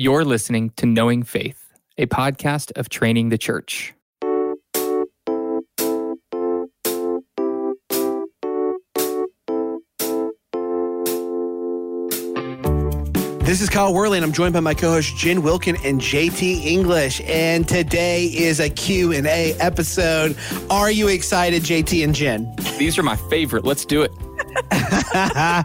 You're listening to Knowing Faith, a podcast of training the church. This is Kyle Worley, and I'm joined by my co-host Jen Wilkin and JT English. And today is a Q&A episode. Are you excited, JT and Jen? These are my favorite. Let's do it.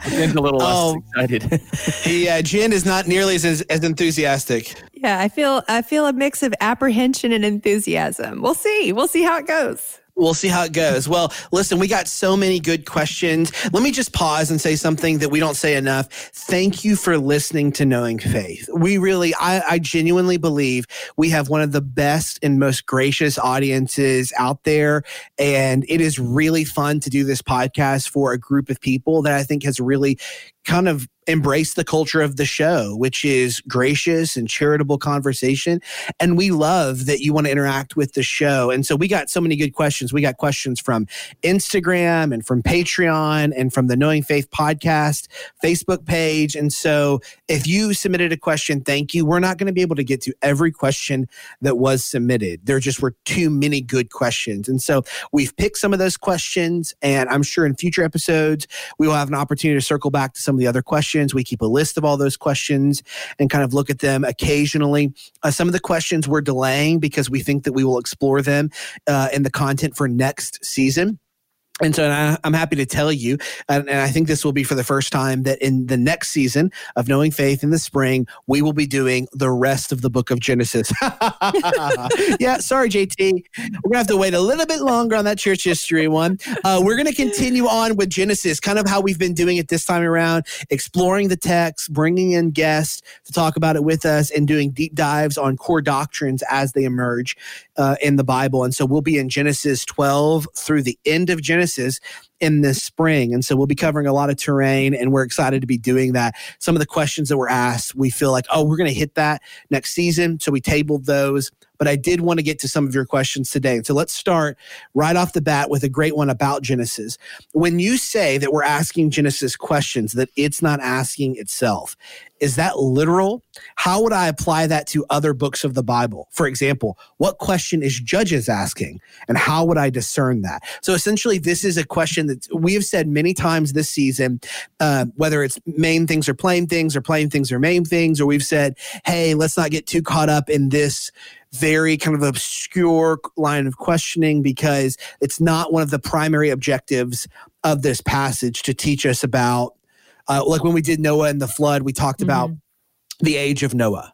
Jen's a little less Oh. excited. yeah, Jen is not nearly as, as enthusiastic. Yeah, I feel I feel a mix of apprehension and enthusiasm. We'll see. We'll see how it goes. We'll see how it goes. Well, listen, we got so many good questions. Let me just pause and say something that we don't say enough. Thank you for listening to Knowing Faith. We really, I, I genuinely believe we have one of the best and most gracious audiences out there. And it is really fun to do this podcast for a group of people that I think has really kind of embrace the culture of the show, which is gracious and charitable conversation. And we love that you want to interact with the show. And so we got so many good questions. We got questions from Instagram and from Patreon and from the Knowing Faith podcast Facebook page. And so if you submitted a question, thank you. We're not going to be able to get to every question that was submitted. There just were too many good questions. And so we've picked some of those questions. And I'm sure in future episodes, we will have an opportunity to circle back to some of the other questions. We keep a list of all those questions and kind of look at them occasionally. Uh, some of the questions we're delaying because we think that we will explore them uh, in the content for next season. And so I, I'm happy to tell you, and, and I think this will be for the first time, that in the next season of Knowing Faith in the spring, we will be doing the rest of the book of Genesis. yeah, sorry, JT. We're going to have to wait a little bit longer on that church history one. Uh, we're going to continue on with Genesis, kind of how we've been doing it this time around, exploring the text, bringing in guests to talk about it with us, and doing deep dives on core doctrines as they emerge uh, in the Bible. And so we'll be in Genesis 12 through the end of Genesis in this spring. And so we'll be covering a lot of terrain and we're excited to be doing that. Some of the questions that were asked, we feel like, oh, we're going to hit that next season. So we tabled those. But I did want to get to some of your questions today. So let's start right off the bat with a great one about Genesis. When you say that we're asking Genesis questions, that it's not asking itself, is that literal? How would I apply that to other books of the Bible? For example, what question is Judges asking, and how would I discern that? So essentially, this is a question that we have said many times this season, uh, whether it's main things or plain things, or plain things or main things, or we've said, hey, let's not get too caught up in this very kind of obscure line of questioning because it's not one of the primary objectives of this passage to teach us about uh, like when we did Noah and the flood, we talked about the age of Noah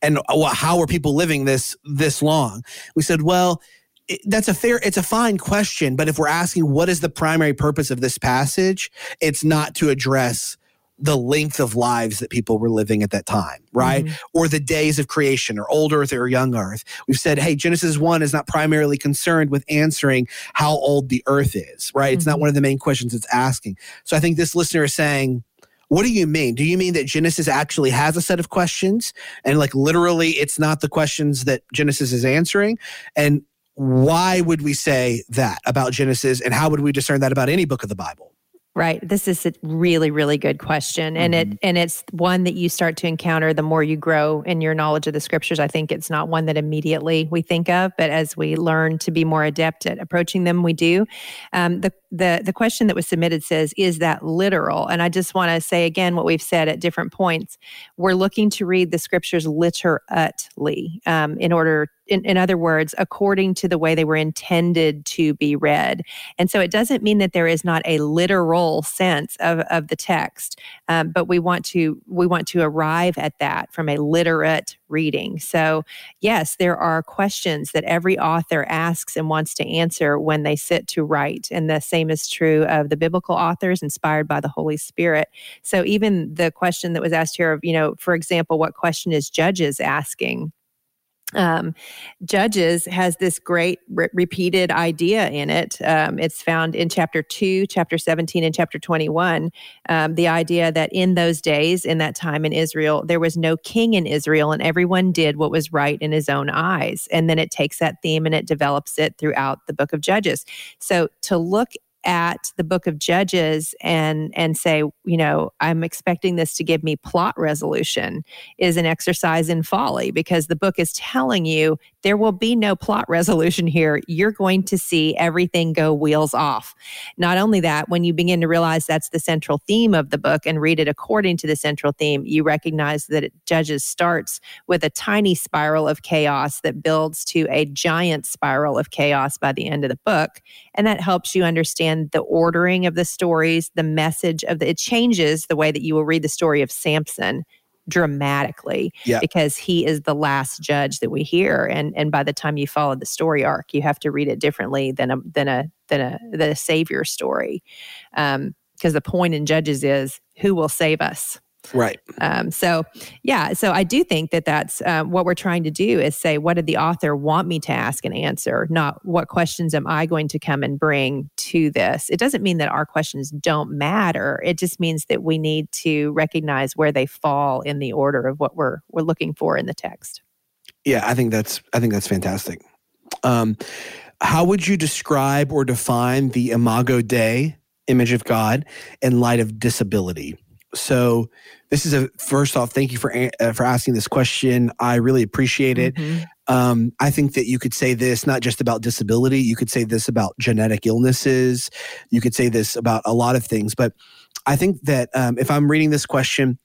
and how were people living this this long. We said, well, it, that's a fair, it's a fine question, but if we're asking what is the primary purpose of this passage, it's not to address the length of lives that people were living at that time, right? Or the days of creation, or old earth or young earth. We've said, hey, Genesis 1 is not primarily concerned with answering how old the earth is, right? It's not Mhm. one of the main questions it's asking. So I think this listener is saying, what do you mean? Do you mean that Genesis actually has a set of questions and like literally it's not the questions that Genesis is answering? And why would we say that about Genesis and how would we discern that about any book of the Bible? Right. This is a really, really good question. And it and it's one that you start to encounter the more you grow in your knowledge of the scriptures. I think it's not one that immediately we think of, but as we learn to be more adept at approaching them, we do. Um, the the the question that was submitted says, "Is that literal?" And I just want to say again what we've said at different points. We're looking to read the scriptures literately um, in order. In, in other words, according to the way they were intended to be read. And so it doesn't mean that there is not a literal sense of, of the text, um, but we want to we want to arrive at that from a literate reading. So yes, there are questions that every author asks and wants to answer when they sit to write, and the same is true of the biblical authors inspired by the Holy Spirit. So even the question that was asked here of you know, for example, what question is Judges asking? Um, judges has this great re- repeated idea in it. Um, it's found in chapter 2 chapter 17 and chapter 21 um, the idea that in those days in that time in israel there was no king in israel and everyone did what was right in his own eyes. And then it takes that theme and it develops it throughout the book of judges. So to look at the book of Judges and and say, you know, I'm expecting this to give me plot resolution is an exercise in folly because the book is telling you there will be no plot resolution here. You're going to see everything go wheels off. Not only that, when you begin to realize that's the central theme of the book and read it according to the central theme, you recognize that it, Judges starts with a tiny spiral of chaos that builds to a giant spiral of chaos by the end of the book. And that helps you understand the ordering of the stories, the message of the, it changes the way that you will read the story of Samson dramatically Yeah. because he is the last judge that we hear. And and by the time you follow the story arc you have to read it differently than a than a than a than a savior story. Um because the point in judges is who will save us Right. um, so, yeah, so I do think that that's uh, what we're trying to do is say, what did the author want me to ask and answer, not what questions am I going to come and bring to this. It doesn't mean that our questions don't matter. It just means that we need to recognize where they fall in the order of what we're we're looking for in the text. Yeah, I think that's I think that's fantastic. Um, how would you describe or define the Imago Dei image of God in light of disability? So, this is a first off. Thank you for uh, for asking this question. I really appreciate it. Mhm. Um, I think that you could say this not just about disability. You could say this about genetic illnesses. You could say this about a lot of things. But I think that um, if I'm reading this question,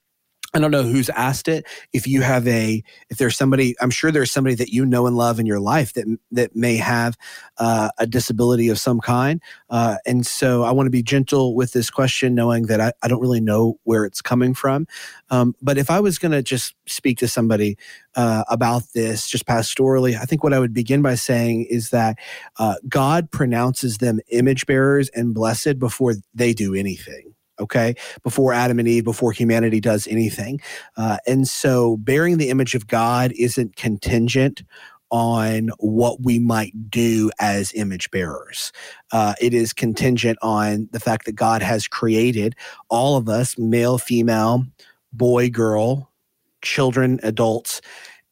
I don't know who's asked it. If you have a, if there's somebody, I'm sure there's somebody that you know and love in your life that that may have uh, a disability of some kind. Uh, and so I want to be gentle with this question, knowing that I, I don't really know where it's coming from. Um, but if I was going to just speak to somebody uh, about this, just pastorally, I think what I would begin by saying is that uh, God pronounces them image bearers and blessed before they do anything okay before adam and eve before humanity does anything. Uh, and so bearing the image of god isn't contingent on what we might do as image bearers. Uh, it is contingent on the fact that god has created all of us male female boy girl children adults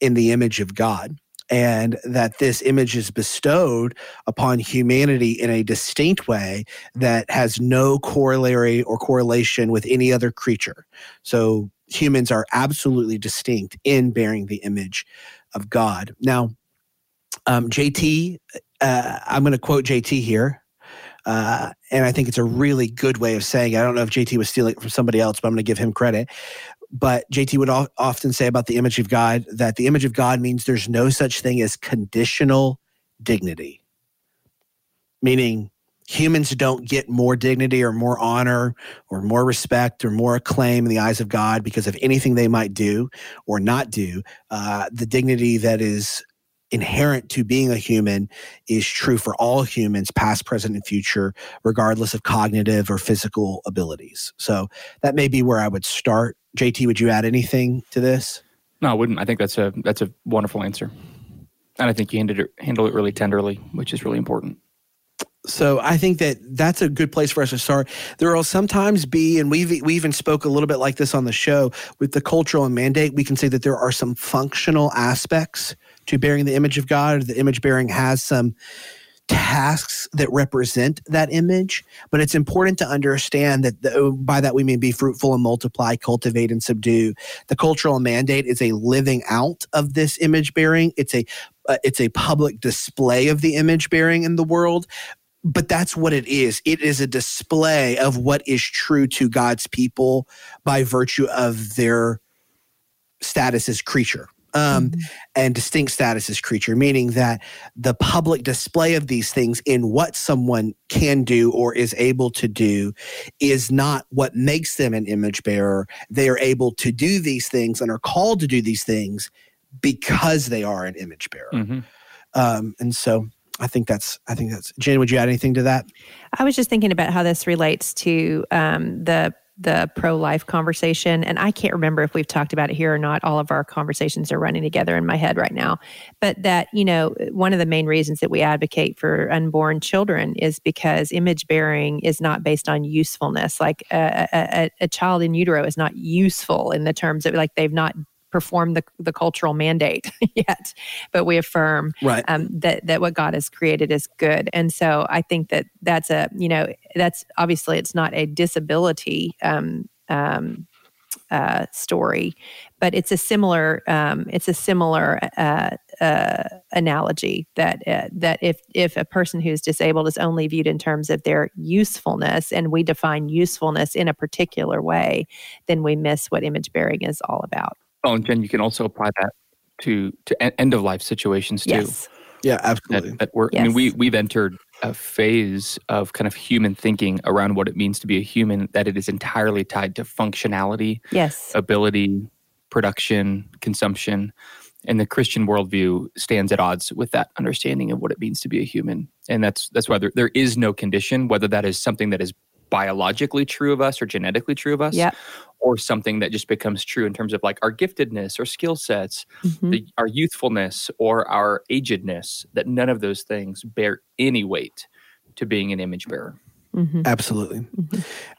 in the image of god and that this image is bestowed upon humanity in a distinct way that has no corollary or correlation with any other creature. So humans are absolutely distinct in bearing the image of God. Now, um, JT, uh, I'm going to quote JT here. Uh, and I think it's a really good way of saying it. I don't know if JT was stealing it from somebody else, but I'm going to give him credit. But JT would often say about the image of God that the image of God means there's no such thing as conditional dignity, meaning humans don't get more dignity or more honor or more respect or more acclaim in the eyes of God because of anything they might do or not do. Uh, the dignity that is inherent to being a human is true for all humans, past, present, and future, regardless of cognitive or physical abilities. So that may be where I would start. JT, would you add anything to this? No, I wouldn't. I think that's a that's a wonderful answer, and I think you handled it, handle it really tenderly, which is really important. So I think that that's a good place for us to start. There will sometimes be, and we've we even spoke a little bit like this on the show with the cultural and mandate. We can say that there are some functional aspects to bearing the image of God. The image bearing has some tasks that represent that image, but it's important to understand that the, by that we mean be fruitful and multiply, cultivate and subdue. The cultural mandate is a living out of this image bearing. It's a uh, it's a public display of the image bearing in the world but that's what it is. It is a display of what is true to God's people by virtue of their status as creature. Um, and distinct status as creature, meaning that the public display of these things in what someone can do or is able to do is not what makes them an image bearer. They are able to do these things and are called to do these things because they are an image bearer. Mhm. Um, and so I think that's I think that's Jen. Would you add anything to that? I was just thinking about how this relates to um, the the pro life conversation, and I can't remember if we've talked about it here or not. All of our conversations are running together in my head right now, but that you know one of the main reasons that we advocate for unborn children is because image bearing is not based on usefulness. Like a, a, a- child in utero is not useful in the terms of like they've not perform the, the cultural mandate yet, but we affirm right. um, that that what God has created is good. And so I think that that's a you know that's obviously it's not a disability um, um, uh, story, but it's a similar um, it's a similar uh, uh, analogy that uh, that if if a person who's disabled is only viewed in terms of their usefulness, and we define usefulness in a particular way, then we miss what image bearing is all about. Oh, and Jen, you can also apply that to to end of life situations too. Yes. Yeah, absolutely. That, that we're, I mean, we we've entered a phase of kind of human thinking around what it means to be a human. That it is entirely tied to functionality, Yes. ability, production, consumption, and the Christian worldview stands at odds with that understanding of what it means to be a human. And that's that's why there, there is no condition, whether that is something that is biologically true of us or genetically true of us, Yep. or something that just becomes true in terms of like our giftedness or skill sets, Mhm. the, our youthfulness or our agedness, that none of those things bear any weight to being an image bearer. Mhm. Absolutely.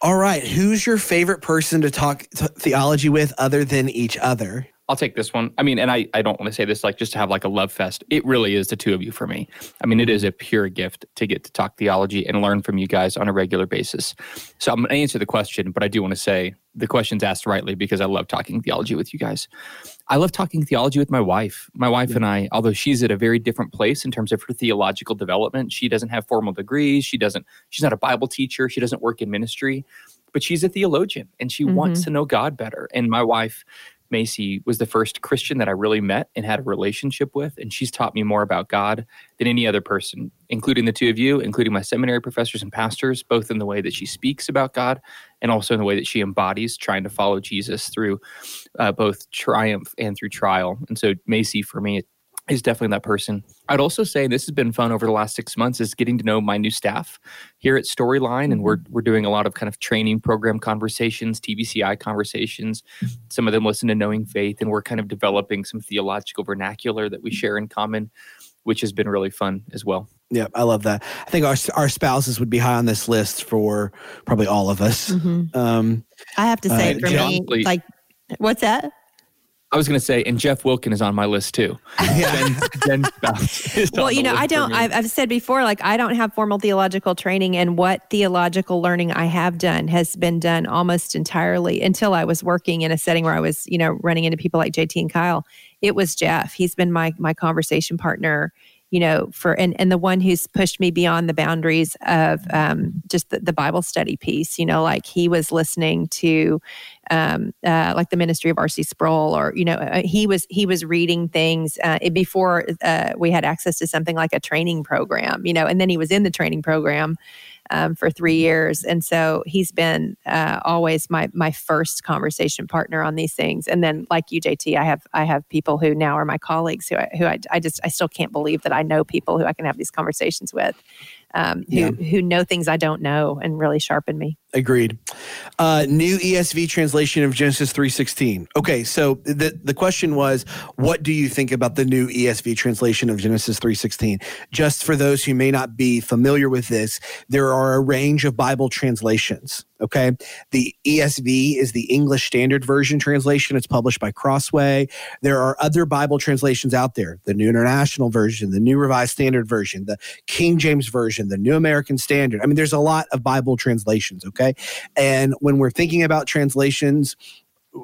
All right. Who's your favorite person to talk th- theology with other than each other? I'll take this one. I mean, and I, I don't want to say this like just to have like a love fest. It really is the two of you for me. I mean, it is a pure gift to get to talk theology and learn from you guys on a regular basis. So I'm going to answer the question, but I do want to say the question's asked rightly because I love talking theology with you guys. I love talking theology with my wife. My wife and I, although she's at a very different place in terms of her theological development, she doesn't have formal degrees. She doesn't, she's not a Bible teacher. She doesn't work in ministry, but she's a theologian and she mm-hmm. wants to know God better. And my wife, Macy was the first Christian that I really met and had a relationship with. And she's taught me more about God than any other person, including the two of you, including my seminary professors and pastors, both in the way that she speaks about God and also in the way that she embodies trying to follow Jesus through uh, both triumph and through trial. And so, Macy, for me, is definitely that person. I'd also say this has been fun over the last six months is getting to know my new staff here at Storyline, and we're we're doing a lot of kind of training program conversations, TVCI conversations. Some of them listen to Knowing Faith, and we're kind of developing some theological vernacular that we share in common, which has been really fun as well. Yeah, I love that. I think our our spouses would be high on this list for probably all of us. Mhm. Um, I have to say, Uh, for John, me, please. like, what's that? I was going to say, and Jeff Wilkin is on my list too. Jen, Jen Spouse well you know i don't. I've, I've said before like i don't have formal theological training and what theological learning i have done has been done almost entirely until i was working in a setting where i was you know running into people like jt and kyle it was jeff he's been my my conversation partner you know for and and the one who's pushed me beyond the boundaries of um, just the, the bible study piece you know like he was listening to um, uh, like the ministry of R.C. Sproul, or you know, uh, he was he was reading things uh, before uh, we had access to something like a training program, you know, and then he was in the training program um, for three years, and so he's been uh, always my my first conversation partner on these things. And then, like you, JT, I have I have people who now are my colleagues who I, who I, I just I still can't believe that I know people who I can have these conversations with, um, who Yeah. who know things I don't know and really sharpen me. Agreed. Uh, new ESV translation of Genesis 3:16. Okay, so the the question was, what do you think about the new ESV translation of Genesis 3:16? Just for those who may not be familiar with this, there are a range of Bible translations. Okay, the ESV is the English Standard Version translation. It's published by Crossway. There are other Bible translations out there: the New International Version, the New Revised Standard Version, the King James Version, the New American Standard. I mean, there's a lot of Bible translations, okay? And when we're thinking about translations,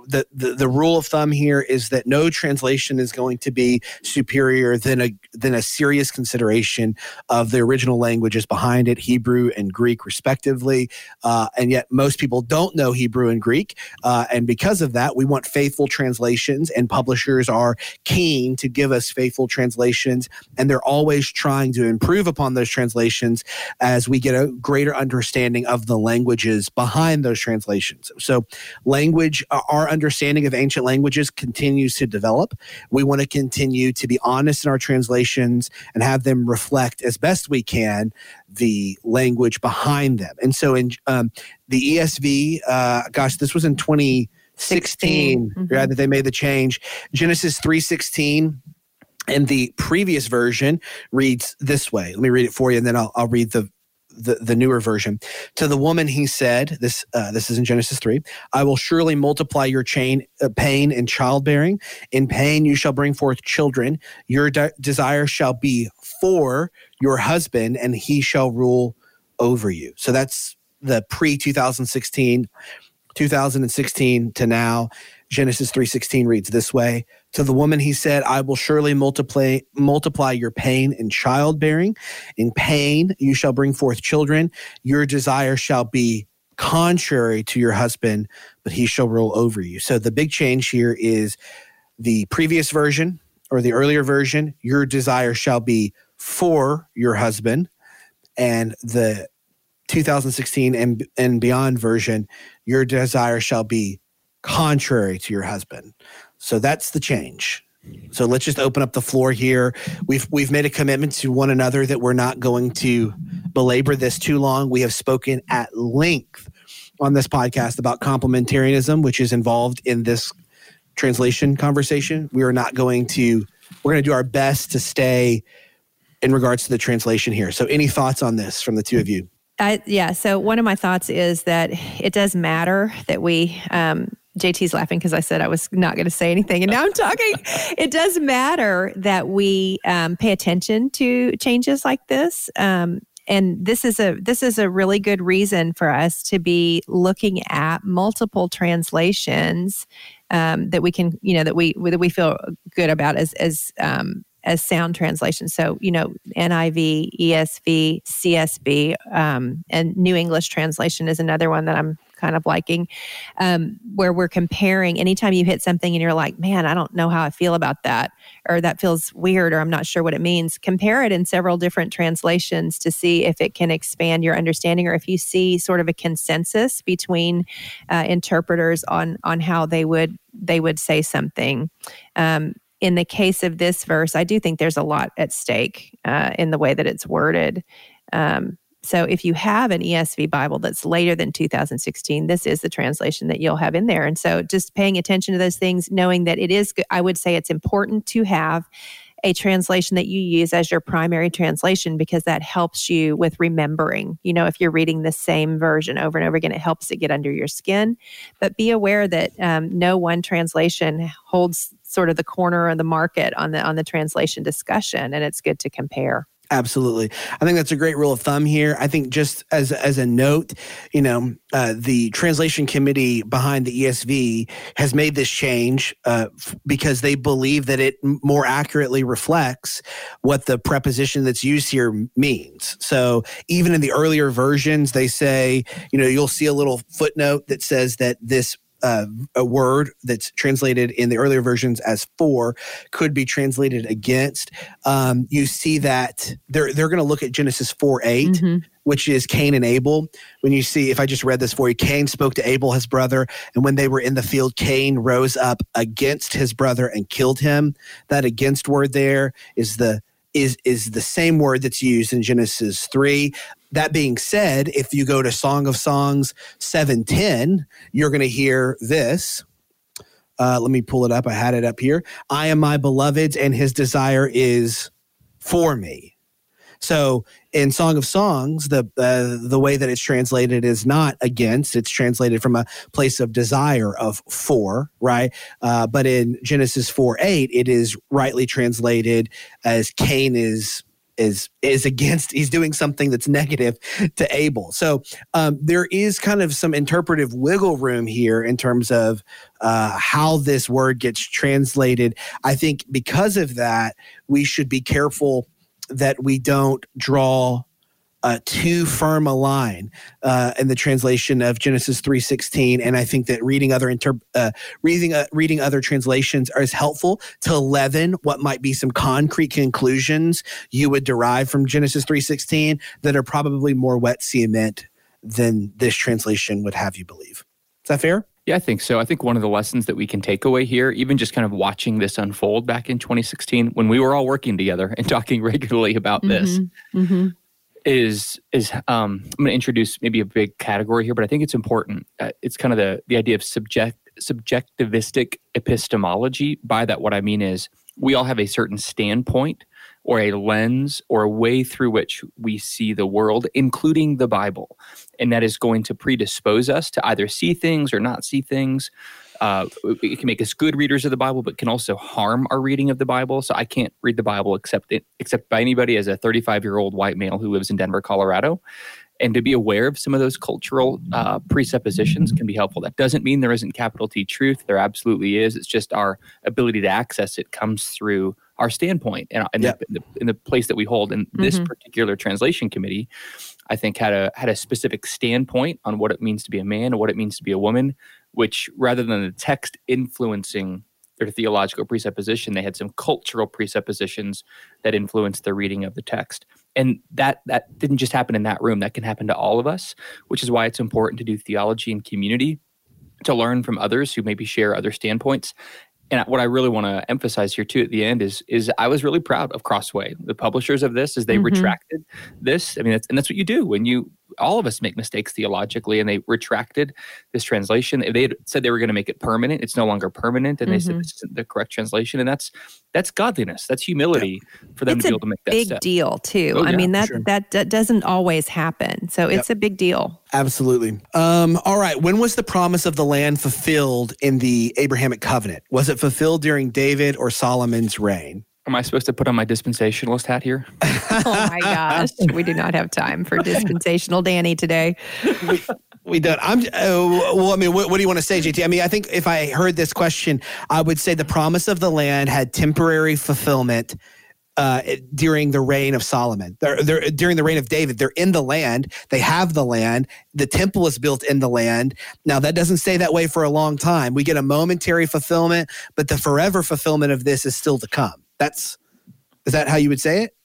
the, the the rule of thumb here is that no translation is going to be superior than a than a serious consideration of the original languages behind it, Hebrew and Greek respectively. Uh, and yet, most people don't know Hebrew and Greek, uh, and because of that, we want faithful translations. And publishers are keen to give us faithful translations, and they're always trying to improve upon those translations as we get a greater understanding of the languages behind those translations. So, language, uh, our understanding of ancient languages continues to develop. We want to continue to be honest in our translations and have them reflect as best we can the language behind them. And so, in um, the ESV, uh, gosh, this was in 2016, 16, mhm. right, that they made the change. Genesis 316 and the previous version reads this way. Let me read it for you, and then I'll, I'll read the the, the newer version. To the woman, he said, "This uh, this is in Genesis three. I will surely multiply your chain uh, pain in childbearing. In pain you shall bring forth children. Your de- desire shall be for your husband, and he shall rule over you." So that's the pre 2016, 2016 to now. Genesis 3:16 reads this way: To the woman he said, I will surely multiply multiply your pain in childbearing. In pain you shall bring forth children. Your desire shall be contrary to your husband, but he shall rule over you. So the big change here is the previous version or the earlier version, your desire shall be for your husband, and the 2016 and and beyond version, your desire shall be contrary to your husband. So that's the change. So let's just open up the floor here. We've we've made a commitment to one another that we're not going to belabor this too long. We have spoken at length on this podcast about complementarianism, which is involved in this translation conversation. We are not going to we're going to do our best to stay in regards to the translation here. So any thoughts on this from the two of you? I, yeah. So one of my thoughts is that it does matter that we um, JT's laughing because I said I was not going to say anything, and now I'm talking. it does matter that we um, pay attention to changes like this. Um, and this is a this is a really good reason for us to be looking at multiple translations um, that we can you know that we that we feel good about as as um, as sound translation. So, you know, NIV, ESV, CSB, um, and New English Translation is another one that I'm kind of liking, um, where we're comparing. Anytime you hit something and you're like, man, I don't know how I feel about that, or that feels weird, or I'm not sure what it means, compare it in several different translations to see if it can expand your understanding, or if you see sort of a consensus between uh, interpreters on on how they would they would say something. Um, in the case of this verse, I do think there's a lot at stake uh, in the way that it's worded. Um, so if you have an ESV Bible that's later than 2016, this is the translation that you'll have in there. And so just paying attention to those things, knowing that it is, I would say it's important to have a translation that you use as your primary translation because that helps you with remembering. You know, if you're reading the same version over and over again, it helps it get under your skin. But be aware that um, no one translation holds sort of the corner of the market on the on the translation discussion, and it's good to compare. Absolutely. I think that's a great rule of thumb here. I think just as as a note, you know, uh, the translation committee behind the ESV has made this change uh, f- because they believe that it more accurately reflects what the preposition that's used here means. So even in the earlier versions, they say, you know, you'll see a little footnote that says that this uh, a word that's translated in the earlier versions as for could be translated against. Um, you see that they're they're going to look at Genesis four 8 mm-hmm. which is Cain and Abel. When you see, if I just read this for you, Cain spoke to Abel his brother, and when they were in the field, Cain rose up against his brother and killed him. That against word there is the is is the same word that's used in Genesis 3 that being said, if you go to Song of Songs 710, you're going to hear this. Uh, let me pull it up. I had it up here. I am my beloved's, and his desire is for me. So in Song of Songs, the uh, the way that it's translated is not against; it's translated from a place of desire of for, right? Uh, but in Genesis four eight, it is rightly translated as Cain is is is against he's doing something that's negative to abel. So um, there is kind of some interpretive wiggle room here in terms of uh, how this word gets translated. I think because of that we should be careful that we don't draw uh, too firm a line uh, in the translation of Genesis three sixteen, and I think that reading other inter- uh, reading uh, reading other translations is helpful to leaven what might be some concrete conclusions you would derive from Genesis three sixteen that are probably more wet cement than this translation would have you believe. Is that fair? Yeah, I think so. I think one of the lessons that we can take away here, even just kind of watching this unfold back in 2016, when we were all working together and talking regularly about mm-hmm. this, mm-hmm is is um, I'm going to introduce maybe a big category here, but I think it's important. Uh, it's kind of the the idea of subject subjectivistic epistemology. By that, what I mean is we all have a certain standpoint or a lens or a way through which we see the world, including the Bible. And that is going to predispose us to either see things or not see things. Uh, it can make us good readers of the Bible, but can also harm our reading of the Bible. So I can't read the Bible except it, except by anybody as a 35 year old white male who lives in Denver, Colorado. And to be aware of some of those cultural uh, presuppositions can be helpful. That doesn't mean there isn't capital T truth. There absolutely is. It's just our ability to access it comes through our standpoint and, and yep. the, in the place that we hold. And mm-hmm. this particular translation committee, I think, had a had a specific standpoint on what it means to be a man and what it means to be a woman, which rather than the text influencing their theological presupposition, they had some cultural presuppositions that influenced the reading of the text. And that that didn't just happen in that room. That can happen to all of us, which is why it's important to do theology in community to learn from others who maybe share other standpoints and what I really want to emphasize here too at the end is is I was really proud of Crossway, the publishers of this, as they mm-hmm. retracted this. I mean, that's, and that's what you do when you all of us make mistakes theologically, and they retracted this translation. They had said they were going to make it permanent. It's no longer permanent, and mm-hmm. they said mm-hmm. this isn't the correct translation, and that's that's godliness. That's humility yeah. for them it's to be able to make that big step. deal too. Oh, I yeah, mean that, sure. that that doesn't always happen, so yep. it's a big deal. Absolutely. Um, all right. When was the promise of the land fulfilled in the Abrahamic covenant? Was it fulfilled during David or Solomon's reign? Am I supposed to put on my dispensationalist hat here? oh my gosh, we do not have time for dispensational Danny today. we, we don't. I'm. Uh, well, I mean, what, what, do you want to say, JT? I mean, I think if I heard this question, I would say the promise of the land had temporary fulfillment uh, during the reign of Solomon. They're, they're, during the reign of David, they're in the land. They have the land. The temple is built in the land. Now, that doesn't stay that way for a long time. We get a momentary fulfillment, but the forever fulfillment of this is still to come. That's is that how you would say it?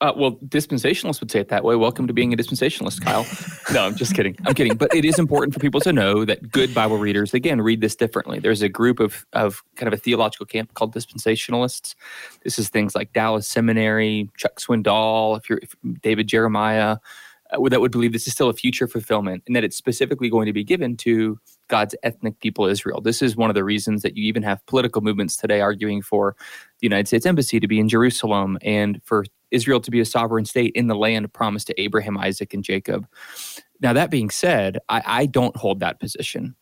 Uh, well, dispensationalists would say it that way. Welcome to being a dispensationalist, Kyle. no, I'm just kidding. I'm kidding. But it is important for people to know that good Bible readers, again, read this differently. There's a group of, of kind of a theological camp called dispensationalists. This is things like Dallas Seminary, Chuck Swindoll, if you're if David Jeremiah, Uh, that would believe this is still a future fulfillment and that it's specifically going to be given to God's ethnic people, Israel. This is one of the reasons that you even have political movements today arguing for the United States Embassy to be in Jerusalem and for Israel to be a sovereign state in the land promised to Abraham, Isaac, and Jacob. Now, that being said, I, I don't hold that position.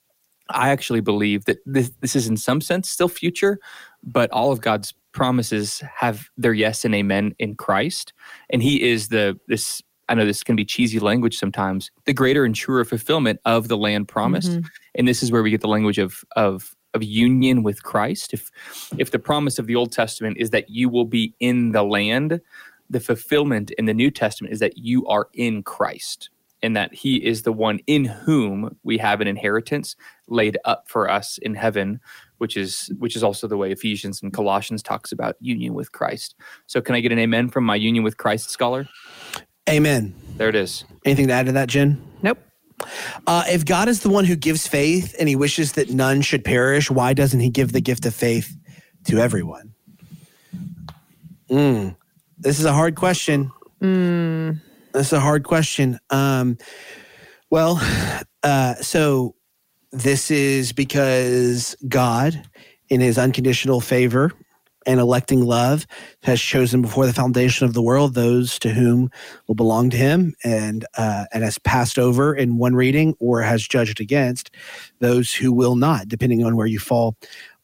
I actually believe that this, this is, in some sense, still future, but all of God's promises have their yes and amen in Christ, and He is the this I know this can be cheesy language sometimes, the greater and truer fulfillment of the land promised. Mm-hmm. And this is where we get the language of of of union with Christ. If if the promise of the Old Testament is that you will be in the land, the fulfillment in the New Testament is that you are in Christ and that he is the one in whom we have an inheritance laid up for us in heaven which is which is also the way Ephesians and Colossians talks about union with Christ. So can I get an amen from my union with Christ scholar? Amen. There it is. Anything to add to that, Jen? Nope. Uh, if God is the one who gives faith and he wishes that none should perish, why doesn't he give the gift of faith to everyone? Mm. This is a hard question. Mm. This is a hard question. Um, well, uh, so this is because God, in his unconditional favor, and electing love has chosen before the foundation of the world those to whom will belong to him and uh, and has passed over in one reading or has judged against those who will not depending on where you fall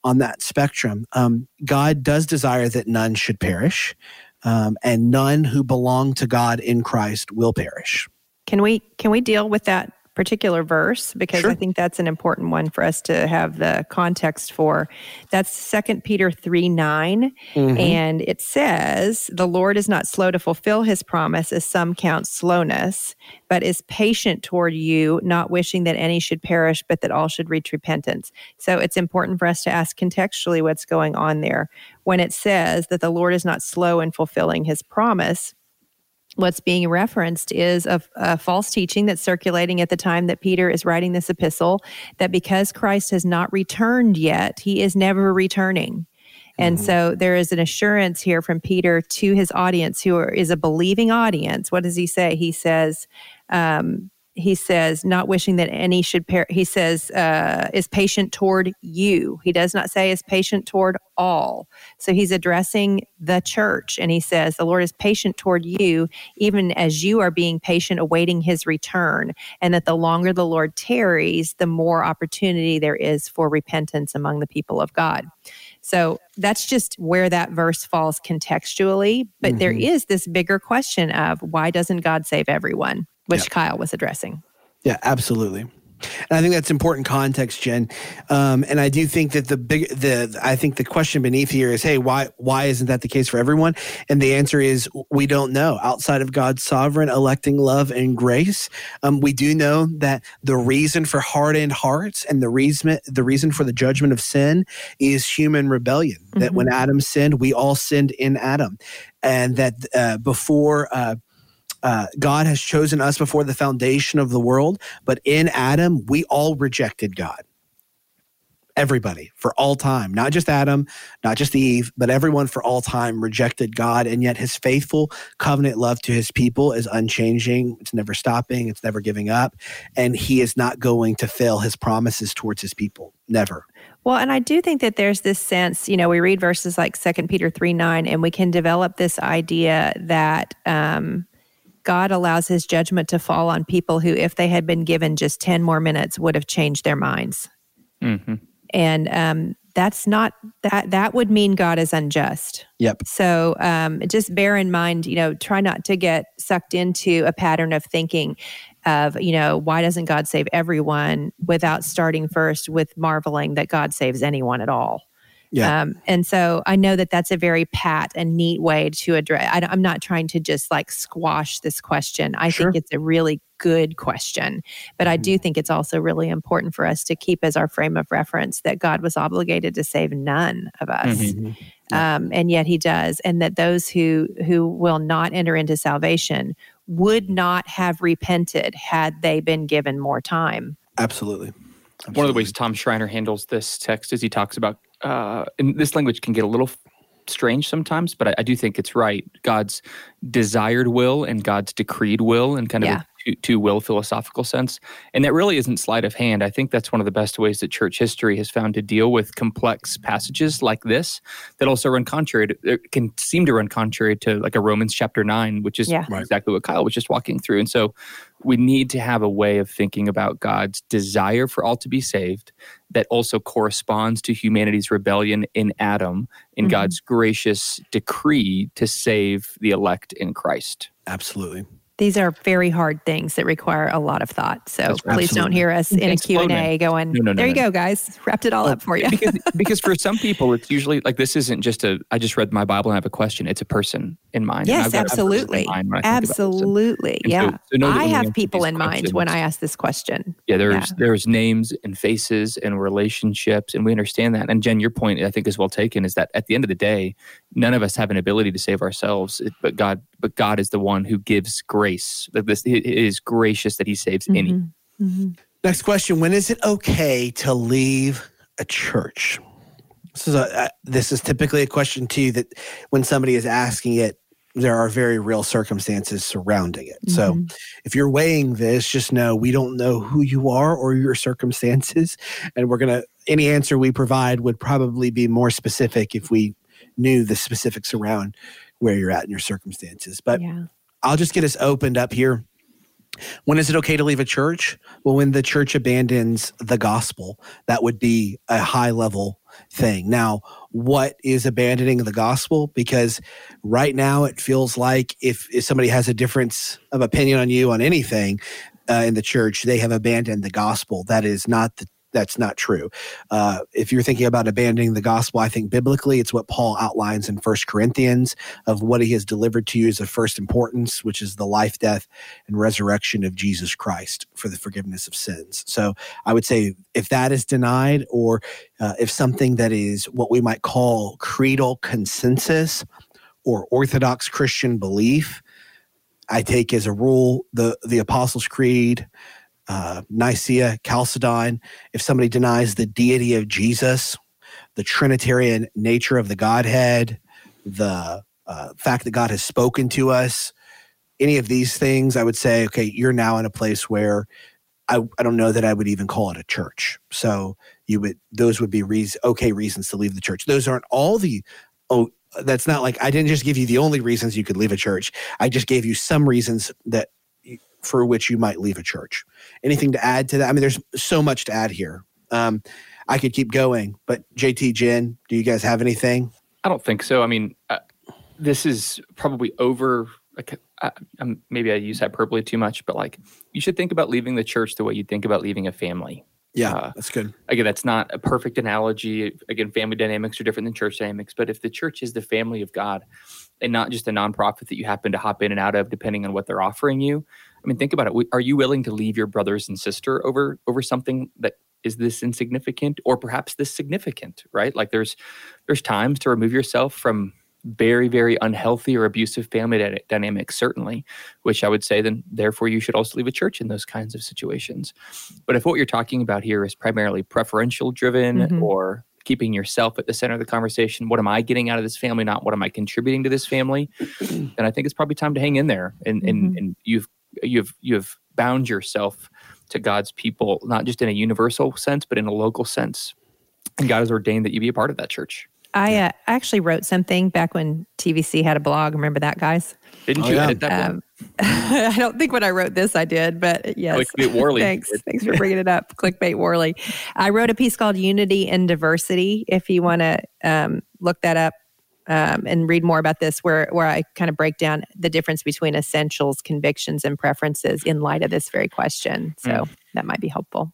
on that spectrum. Um, god does desire that none should perish um, and none who belong to god in christ will perish. Can we can we deal with that particular verse because sure. I think that's an important one for us to have the context for. That's Second Peter 3 9. Mm-hmm. And it says, The Lord is not slow to fulfill his promise, as some count slowness, but is patient toward you, not wishing that any should perish, but that all should reach repentance. So it's important for us to ask contextually what's going on there. When it says that the Lord is not slow in fulfilling his promise, what's being referenced is a, a, false teaching that's circulating at the time that Peter is writing this epistle that because Christ has not returned yet, he is never returning. And mm-hmm. so there is an assurance here from Peter to his audience, who are, is a believing audience. What does he say? He says, um, he says, not wishing that any should perish. He says, uh, is patient toward you. He does not say is patient toward all. So he's addressing the church and he says, the Lord is patient toward you, even as you are being patient, awaiting his return. And that the longer the Lord tarries, the more opportunity there is for repentance among the people of God. So that's just where that verse falls contextually. But mm-hmm. there is this bigger question of why doesn't God save everyone, which yep. Kyle was addressing. Yeah, absolutely. And I think that's important context, Jen. Um, and I do think that the big, the I think the question beneath here is, hey, why why isn't that the case for everyone? And the answer is we don't know. Outside of God's sovereign electing love and grace, um, we do know that the reason for hardened hearts and the reason the reason for the judgment of sin is human rebellion. Mm-hmm. That when Adam sinned, we all sinned in Adam, and that uh, before. Uh, uh, God has chosen us before the foundation of the world, but in Adam, we all rejected God. Everybody for all time, not just Adam, not just Eve, but everyone for all time rejected God. And yet his faithful covenant love to his people is unchanging. It's never stopping, it's never giving up. And he is not going to fail his promises towards his people. Never. Well, and I do think that there's this sense, you know, we read verses like Second Peter 3 9, and we can develop this idea that um, God allows his judgment to fall on people who, if they had been given just 10 more minutes, would have changed their minds. Mm-hmm. And um, that's not that that would mean God is unjust. Yep. So um, just bear in mind, you know, try not to get sucked into a pattern of thinking of, you know, why doesn't God save everyone without starting first with marveling that God saves anyone at all. Yeah. Um, and so I know that that's a very pat and neat way to address. I, am not trying to just like squash this question. I sure. think it's a really good question, but I do mm-hmm. think it's also really important for us to keep as our frame of reference that God was obligated to save none of us. Mm-hmm. Yeah. Um, and yet he does and that those who who will not enter into salvation would not have repented had they been given more time absolutely, absolutely. one of the ways tom schreiner handles this text is he talks about uh, and this language can get a little strange sometimes, but I, I, do think it's right. God's desired will and God's decreed will, and kind of yeah. a two, two will philosophical sense. And that really isn't sleight of hand. I think that's one of the best ways that church history has found to deal with complex passages like this that also run contrary to, can seem to run contrary to like a Romans chapter nine, which is yeah. exactly what Kyle was just walking through. And so we need to have a way of thinking about God's desire for all to be saved that also corresponds to humanity's rebellion in Adam in mm-hmm. God's gracious decree to save the elect in Christ. Absolutely these are very hard things that require a lot of thought. So That's please absolutely. don't hear us in a Q&A going, no, no, no, there you go, guys. Wrapped it all up for you. because, because for some people, it's usually like this isn't just a, I just read my Bible and I have a question. It's a person in mind. Yes, absolutely. Absolutely. Yeah. So, so I have people in mind when I ask this question. Yeah, there's yeah. there's names and faces and relationships, and we understand that. And Jen, your point I think is well taken is that at the end of the day, none of us have an ability to save ourselves, but God but God is the one who gives grace. That this it is gracious that He saves mm-hmm. any. Mm-hmm. Next question: When is it okay to leave a church? This is a uh, this is typically a question too that when somebody is asking it, there are very real circumstances surrounding it. Mm-hmm. So if you're weighing this, just know we don't know who you are or your circumstances, and we're gonna any answer we provide would probably be more specific if we knew the specifics around where you're at in your circumstances. But yeah. I'll just get us opened up here. When is it okay to leave a church? Well, when the church abandons the gospel, that would be a high level thing. Now, what is abandoning the gospel? Because right now it feels like if, if somebody has a difference of opinion on you on anything uh, in the church, they have abandoned the gospel. That is not the that's not true. Uh, if you're thinking about abandoning the gospel, I think biblically it's what Paul outlines in First Corinthians of what he has delivered to you as of first importance, which is the life, death, and resurrection of Jesus Christ for the forgiveness of sins. So I would say if that is denied, or uh, if something that is what we might call creedal consensus or orthodox Christian belief, I take as a rule the the Apostles' Creed uh, Nicaea, Chalcedon, if somebody denies the deity of Jesus, the Trinitarian nature of the Godhead, the uh, fact that God has spoken to us, any of these things, I would say, okay, you're now in a place where I, I don't know that I would even call it a church. So you would those would be okay reasons to leave the church. Those aren't all the oh that's not like I didn't just give you the only reasons you could leave a church. I just gave you some reasons that for which you might leave a church. Anything to add to that? I mean, there's so much to add here. Um, I could keep going, but JT, Jen, do you guys have anything? I don't think so. I mean, uh, this is probably over. Like, uh, um, maybe I use hyperbole too much, but like, you should think about leaving the church the way you think about leaving a family. Yeah, uh, that's good. Again, that's not a perfect analogy. Again, family dynamics are different than church dynamics. But if the church is the family of God and not just a nonprofit that you happen to hop in and out of depending on what they're offering you, I mean, think about it. Are you willing to leave your brothers and sister over over something that is this insignificant or perhaps this significant? Right? Like there's there's times to remove yourself from very very unhealthy or abusive family dynamics certainly which i would say then therefore you should also leave a church in those kinds of situations but if what you're talking about here is primarily preferential driven mm-hmm. or keeping yourself at the center of the conversation what am i getting out of this family not what am i contributing to this family And i think it's probably time to hang in there and mm-hmm. and, and you've you've you've bound yourself to god's people not just in a universal sense but in a local sense and god has ordained that you be a part of that church I uh, actually wrote something back when TVC had a blog. Remember that, guys? Didn't oh, you yeah. edit that? Um, I don't think when I wrote this I did, but yes. Clickbait Worley. Thanks. Thanks for bringing it up. Clickbait Worley. I wrote a piece called Unity and Diversity. If you want to um, look that up um, and read more about this, where where I kind of break down the difference between essentials, convictions, and preferences in light of this very question. So mm. that might be helpful.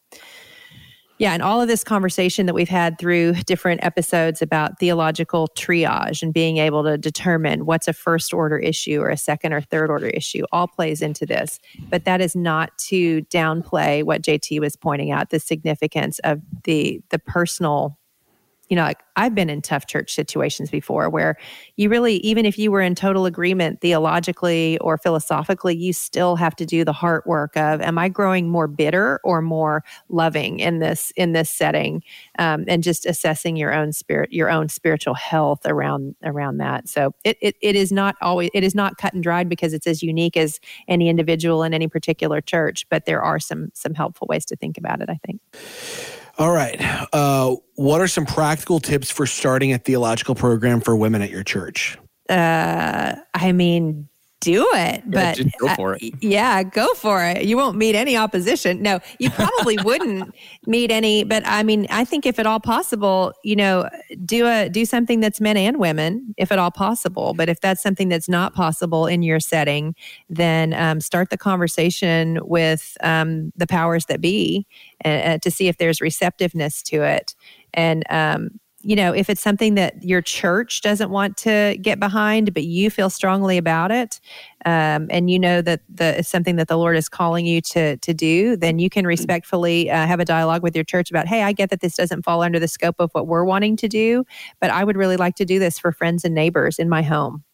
Yeah, and all of this conversation that we've had through different episodes about theological triage and being able to determine what's a first order issue or a second or third order issue all plays into this. But that is not to downplay what JT was pointing out the significance of the the personal you know, like I've been in tough church situations before where you really, even if you were in total agreement theologically or philosophically, you still have to do the heart work of, am I growing more bitter or more loving in this in this setting, um, and just assessing your own spirit, your own spiritual health around around that. So it, it it is not always it is not cut and dried because it's as unique as any individual in any particular church, but there are some some helpful ways to think about it. I think. All right. Uh, what are some practical tips for starting a theological program for women at your church? Uh, I mean, do it. But yeah, go for it. Uh, yeah, go for it. You won't meet any opposition. No, you probably wouldn't meet any. But I mean, I think if at all possible, you know, do a do something that's men and women, if at all possible. But if that's something that's not possible in your setting, then um, start the conversation with um, the powers that be uh, uh to see if there's receptiveness to it. And um, you know, if it's something that your church doesn't want to get behind, but you feel strongly about it, um, and you know that the it's something that the Lord is calling you to to do, then you can respectfully uh, have a dialogue with your church about, hey, I get that this doesn't fall under the scope of what we're wanting to do, but I would really like to do this for friends and neighbors in my home,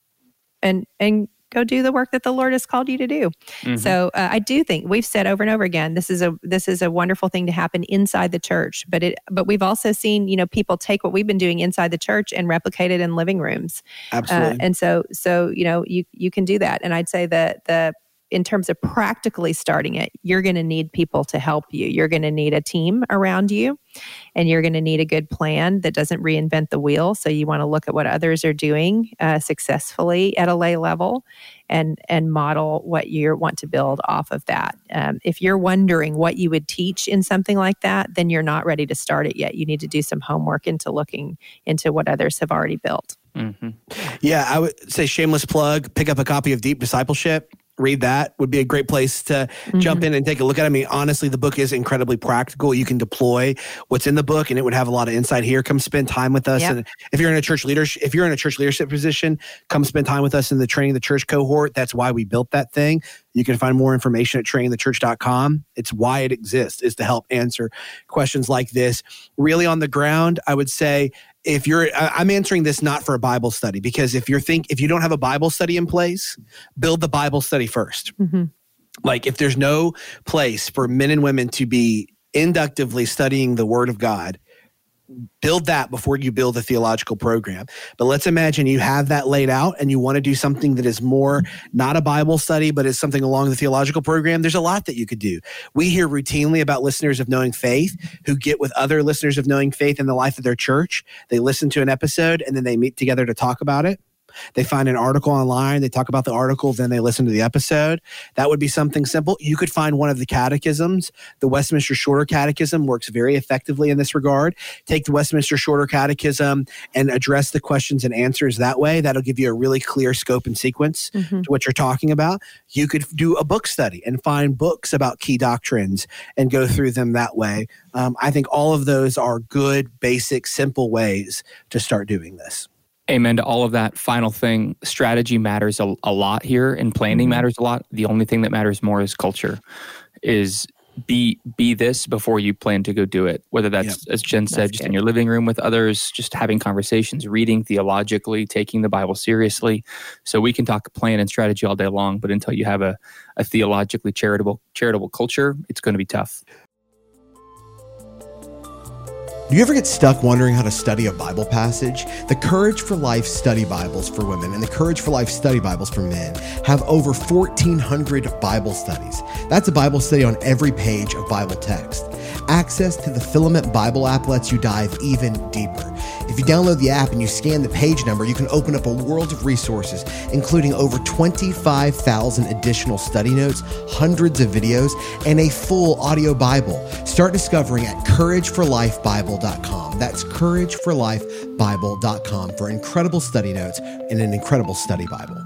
and and go do the work that the Lord has called you to do. Mm-hmm. So uh, I do think we've said over and over again, this is a this is a wonderful thing to happen inside the church. But it but we've also seen you know people take what we've been doing inside the church and replicate it in living rooms. Absolutely. Uh, and so so you know you you can do that. And I'd say that the in terms of practically starting it, you're going to need people to help you. You're going to need a team around you, and you're going to need a good plan that doesn't reinvent the wheel. So you want to look at what others are doing uh, successfully at a lay level, and and model what you want to build off of that. Um, if you're wondering what you would teach in something like that, then you're not ready to start it yet. You need to do some homework into looking into what others have already built. Mm-hmm. Yeah, I would say shameless plug. Pick up a copy of Deep Discipleship read that would be a great place to mm-hmm. jump in and take a look at. I mean, honestly, the book is incredibly practical. You can deploy what's in the book, and it would have a lot of insight here. Come spend time with us, yep. and if you're in a church leadership, if you're in a church leadership position, come spend time with us in the training the church cohort. That's why we built that thing. You can find more information at trainingthechurch.com. It's why it exists is to help answer questions like this. Really on the ground, I would say if you're i'm answering this not for a bible study because if you're think if you don't have a bible study in place build the bible study 1st mm-hmm. like if there's no place for men and women to be inductively studying the word of god build that before you build a theological program. But let's imagine you have that laid out and you want to do something that is more not a Bible study, but is something along the theological program. There's a lot that you could do. We hear routinely about listeners of Knowing Faith who get with other listeners of Knowing Faith in the life of their church. They listen to an episode and then they meet together to talk about it. They find an article online, they talk about the article, then they listen to the episode. That would be something simple. You could find one of the catechisms. The Westminster Shorter Catechism works very effectively in this regard. Take the Westminster Shorter Catechism and address the questions and answers that way. That'll give you a really clear scope and sequence mm-hmm. to what you're talking about. You could do a book study and find books about key doctrines and go through them that way. Um, I think all of those are good, basic, simple ways to start doing this. Amen to all of that. Final thing strategy matters a, a lot here, and planning mm-hmm. matters a lot. The only thing that matters more is culture, is be be this before you plan to go do it whether that's yep. as jen said that's just good. in your living room with others just having conversations reading theologically taking the bible seriously so we can talk plan and strategy all day long but until you have a, a theologically charitable charitable culture it's going to be tough do you ever get stuck wondering how to study a Bible passage? The Courage for Life study Bibles for women and the Courage for Life study Bibles for men have over 1,400 Bible studies. That's a Bible study on every page of Bible text. Access to the Filament Bible app lets you dive even deeper. If you download the app and you scan the page number, you can open up a world of resources, including over 25,000 additional study notes, hundreds of videos, and a full audio Bible. Start discovering at courageforlifebible.com. That's courageforlifebible.com for incredible study notes and an incredible study Bible.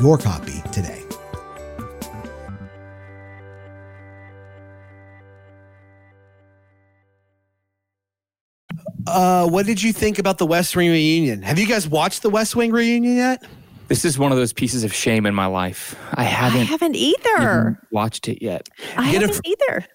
your copy today. Uh, what did you think about the West Wing reunion? Have you guys watched the West Wing reunion yet? This is one of those pieces of shame in my life. I haven't. I haven't either. Watched it yet. I get haven't a, either.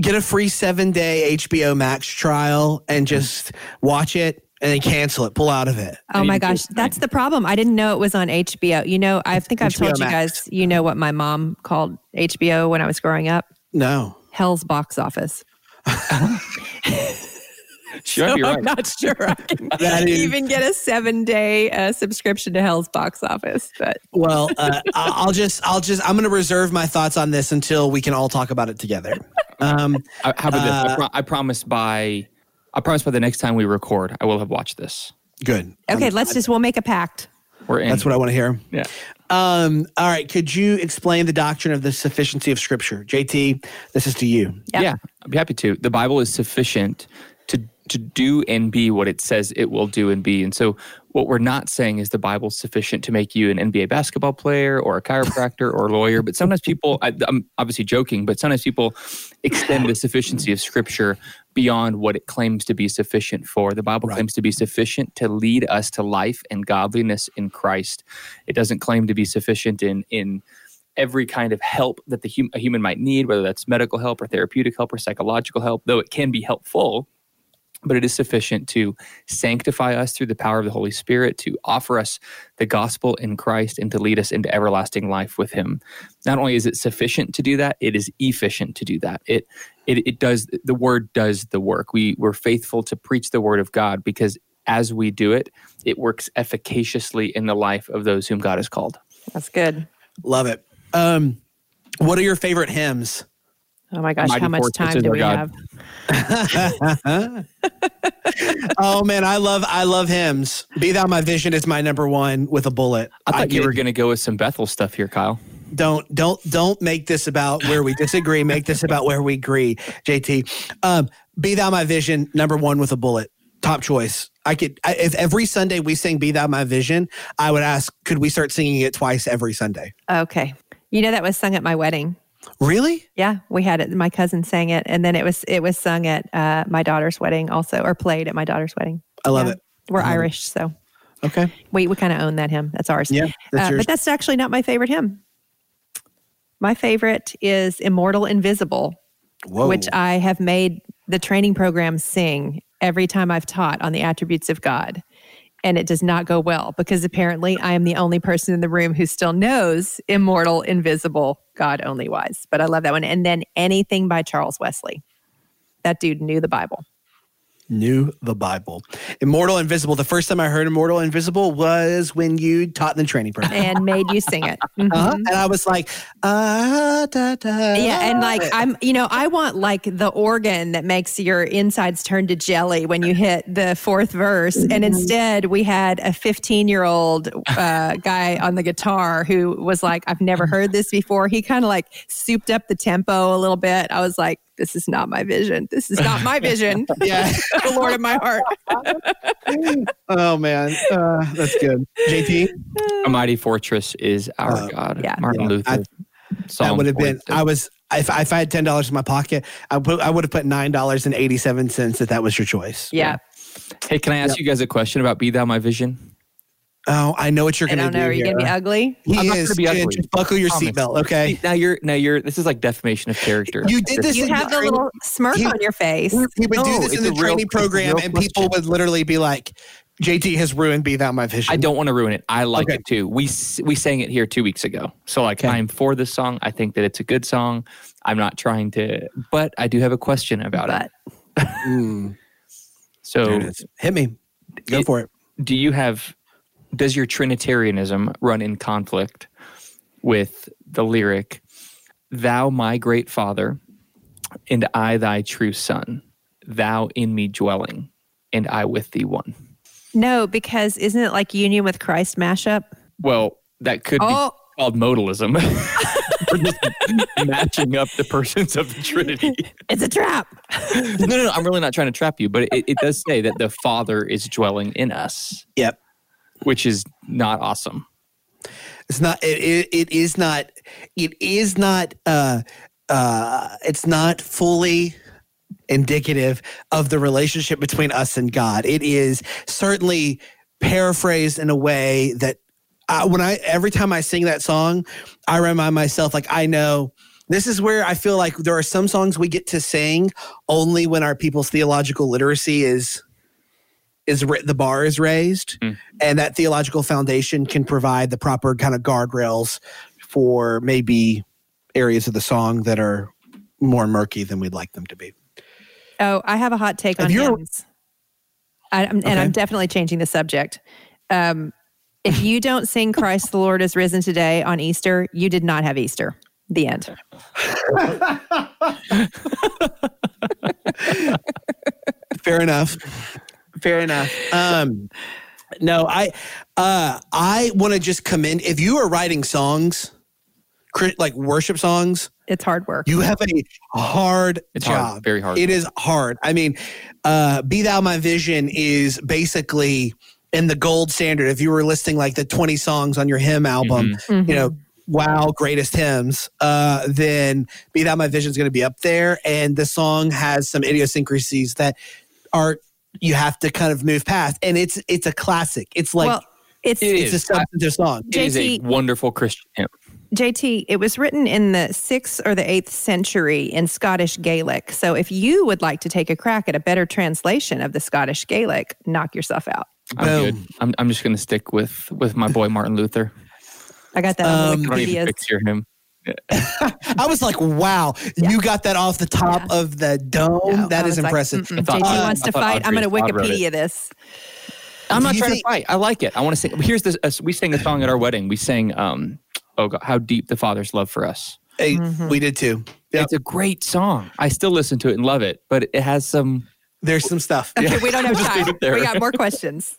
Get a free seven day HBO Max trial and just watch it and then cancel it, pull out of it. Oh my gosh, that's the problem. I didn't know it was on HBO. You know, I think I've HBO told you guys, you know what my mom called HBO when I was growing up? No. Hell's box office. Sure, so right. I'm not sure I can even get a seven day uh, subscription to Hell's box office. But well, uh, I'll just, I'll just, I'm going to reserve my thoughts on this until we can all talk about it together. Um, How about this? I, uh, pro- I promise by I promise by the next time we record, I will have watched this. Good. Okay, um, let's just we'll make a pact. We're in. That's what I want to hear. Yeah. Um, all right. Could you explain the doctrine of the sufficiency of Scripture, JT? This is to you. Yep. Yeah, I'd be happy to. The Bible is sufficient to to do and be what it says it will do and be. And so what we're not saying is the Bible's sufficient to make you an NBA basketball player or a chiropractor or a lawyer. But sometimes people, I, am obviously joking, but sometimes people extend the sufficiency of Scripture beyond what it claims to be sufficient for. The Bible right. claims to be sufficient to lead us to life and godliness in Christ. It doesn't claim to be sufficient in in every kind of help that the hum, a human might need, whether that's medical help or therapeutic help or psychological help, though it can be helpful but it is sufficient to sanctify us through the power of the Holy Spirit, to offer us the gospel in Christ, and to lead us into everlasting life with Him. Not only is it sufficient to do that, it is efficient to do that. It it, it does the word does the work. We we're faithful to preach the word of God because as we do it, it works efficaciously in the life of those whom God has called. That's good. Love it. Um, what are your favorite hymns? Oh my gosh, how much time do we God. have? oh man, I love I love hymns. Be thou my vision is my number one with a bullet. I thought I you were going to go with some Bethel stuff here, Kyle. Don't don't don't make this about where we disagree. make this about where we agree. JT, um, be thou my vision number one with a bullet. Top choice. I could I, if every Sunday we sing "Be Thou My Vision," I would ask, could we start singing it twice every Sunday? Okay. You know that was sung at my wedding. Really? Yeah, we had it. My cousin sang it, and then it was it was sung at uh, my daughter's wedding also, or played at my daughter's wedding. I love Yeah. it. We're love it. Irish, so Okay. we we kind of own that hymn. That's ours. Yeah, that's Uh, but that's actually not my favorite hymn. My favorite is "Immortal Invisible," Whoa. which I have made the training program sing every time I've taught on the attributes of God. And it does not go well because apparently I am the only person in the room who still knows immortal, invisible, God only wise. But I love that one. And then anything by Charles Wesley. That dude knew the Bible. Knew the Bible. Immortal Invisible. The first time I heard Immortal Invisible was when you taught in the training program. and made you sing it. Mhm. Uh-huh. And I was like, ah, da, da. Yeah, and like I'm, you know, I want like the organ that makes your insides turn to jelly when you hit the fourth verse, and instead we had a 15 year old uh, guy on the guitar who was like, "I've never heard this before." He kind of like souped up the tempo a little bit. I was like, "This is not my vision. This is not my vision." Yeah. the Lord of my heart. oh man, uh, that's good. JT, A mighty fortress is our Uh, God. yeah. Martin Yeah. Luther. I- that would have been. I was. If, if I had ten dollars in my pocket, I put. I would have put nine dollars and eighty seven cents if that was your choice. Yeah, Hey, can I ask you guys a question about "Be Thou My Vision"? Oh, I know what you're going to don't know. do. Are you going to be ugly? He I'm not is. gonna be ugly. Just buckle your seatbelt, okay? Now you're now you're. This is like defamation of character. You did this. You in have the training- little smirk he- on your face. He would do this in the a real- training program, real and people would literally be like, "JT has ruined Be Thou My Vision." I don't want to ruin it. I like Okay. it too. We we sang it here two weeks ago, so like Okay. I'm for this song. I think that it's a good song. I'm not trying to, but I do have a question about But it. Mm, So, it is. Hit me. Go It- for it. do you have? Does your Trinitarianism run in conflict with the lyric, "Thou my great Father, and I thy true Son, Thou in me dwelling, and I with thee one"? no, because isn't it like union with Christ mashup? Well, that could Oh. be called modalism. We're just matching up the persons of the Trinity. It's a trap. No, no, no. I'm really not trying to trap you, but it, it does say that the Father is dwelling in us, Yep. Which is not awesome. It's not. It, it, it is not. It is not. Uh, uh, it's not fully indicative of the relationship between us and God. It is certainly paraphrased in a way that uh, when I every time I sing that song, I remind myself like I know. This is where I feel like there are some songs we get to sing only when our people's theological literacy is is the bar is raised Mm. and that theological foundation can provide the proper kind of guardrails for maybe areas of the song that are more murky than we'd like them to be. Oh, I have a hot take Have on you ever- hymns. I, I'm, And I'm definitely changing the subject. Um, if you don't sing Christ the Lord is risen today on Easter, you did not have Easter. The end. Fair enough. Fair enough. Um, no, I uh, I want to just commend if you are writing songs, like worship songs, It's hard work. you have a hard It's job. hard, very hard. It is hard. I mean, uh, "Be Thou My Vision" is basically in the gold standard. If you were listing like the twenty songs on your hymn album, Mhm. you know, wow, greatest hymns, uh, then Be Thou My Vision is going to be up there. And the song has some idiosyncrasies that are, you have to kind of move past. And it's, it's a classic. It's like, well, it's It it's a is. substantive song. It is a JT wonderful Christian hymn. JT, it was written in the sixth or the eighth century in Scottish Gaelic. So if you would like to take a crack at a better translation of the Scottish Gaelic, knock yourself out. I'm good. I'm, I'm just going to stick with with my boy Martin Luther. I got that Um, on I don't even Wikipedia. picture him. I was like, wow, you got that off the top Yeah. of the dome. No, that I is was like, impressive. "Mm-mm, I thought- JT uh, wants I to thought fight. I'm going to Audrey Todd wrote it. Wikipedia this. I'm not trying think- to fight. I like it. I want to sing. Here's this. Uh, we sang a song at our wedding. We sang, um, "Oh God, how deep the Father's love for us." Hey, Mhm. We did too. Yep. It's a great song. I still listen to it and love it, but it has some. There's some stuff. Okay, we don't have time. We got more questions.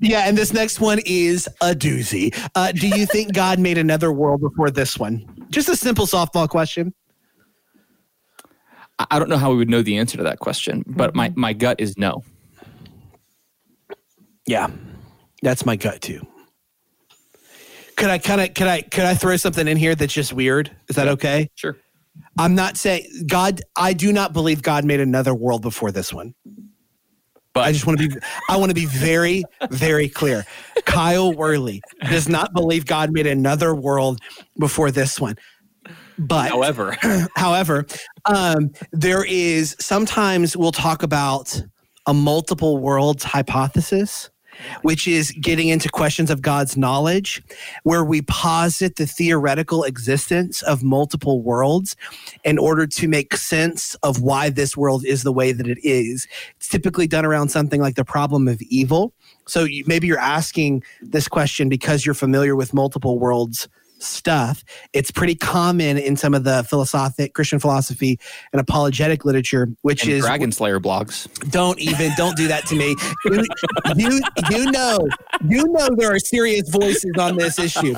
Yeah, and this next one is a doozy. Uh, do you think God made another world before this one? Just a simple softball question. I- I don't know how we would know the answer to that question, but my my gut is no. Yeah, that's my gut too. Could I kind of could I could I throw something in here that's just weird? Is that okay? Sure. I'm not saying God. I do not believe God made another world before this one. But I just want to be. I want to be very, very clear. Kyle Worley does not believe God made another world before this one. But however, however, um, there is sometimes we'll talk about a multiple worlds hypothesis which is getting into questions of God's knowledge, where we posit the theoretical existence of multiple worlds in order to make sense of why this world is the way that it is. It's typically done around something like the problem of evil. So you, maybe you're asking this question because you're familiar with multiple worlds stuff. It's pretty common in some of the philosophic Christian philosophy and apologetic literature, which and is Dragon Slayer blogs. Don't even don't do that to me. You, you you know you know there are serious voices on this issue,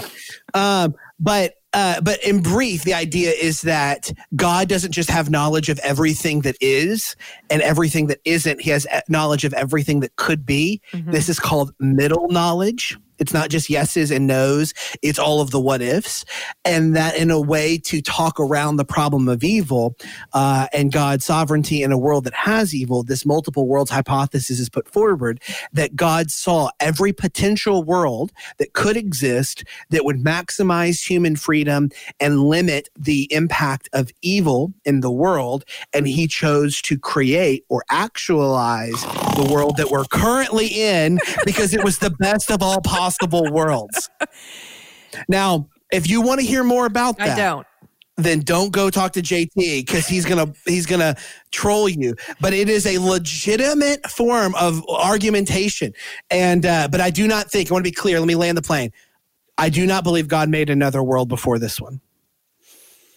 um, but. Uh, but in brief, the idea is that God doesn't just have knowledge of everything that is and everything that isn't. He has knowledge of everything that could be. Mm-hmm. This is called middle knowledge. It's not just yeses and nos, it's all of the what ifs. And that, in a way, to talk around the problem of evil uh, and God's sovereignty in a world that has evil, this multiple worlds hypothesis is put forward that God saw every potential world that could exist that would maximize human freedom and limit the impact of evil in the world. And he chose to create or actualize the world that we're currently in because it was the best of all possible possible worlds. Now, if you want to hear more about that, I don't. Then don't go talk to JT because he's gonna he's gonna troll you. But it is a legitimate form of argumentation, and uh, but I do not think I want to be clear. Let me land the plane. I do not believe God made another world before this one.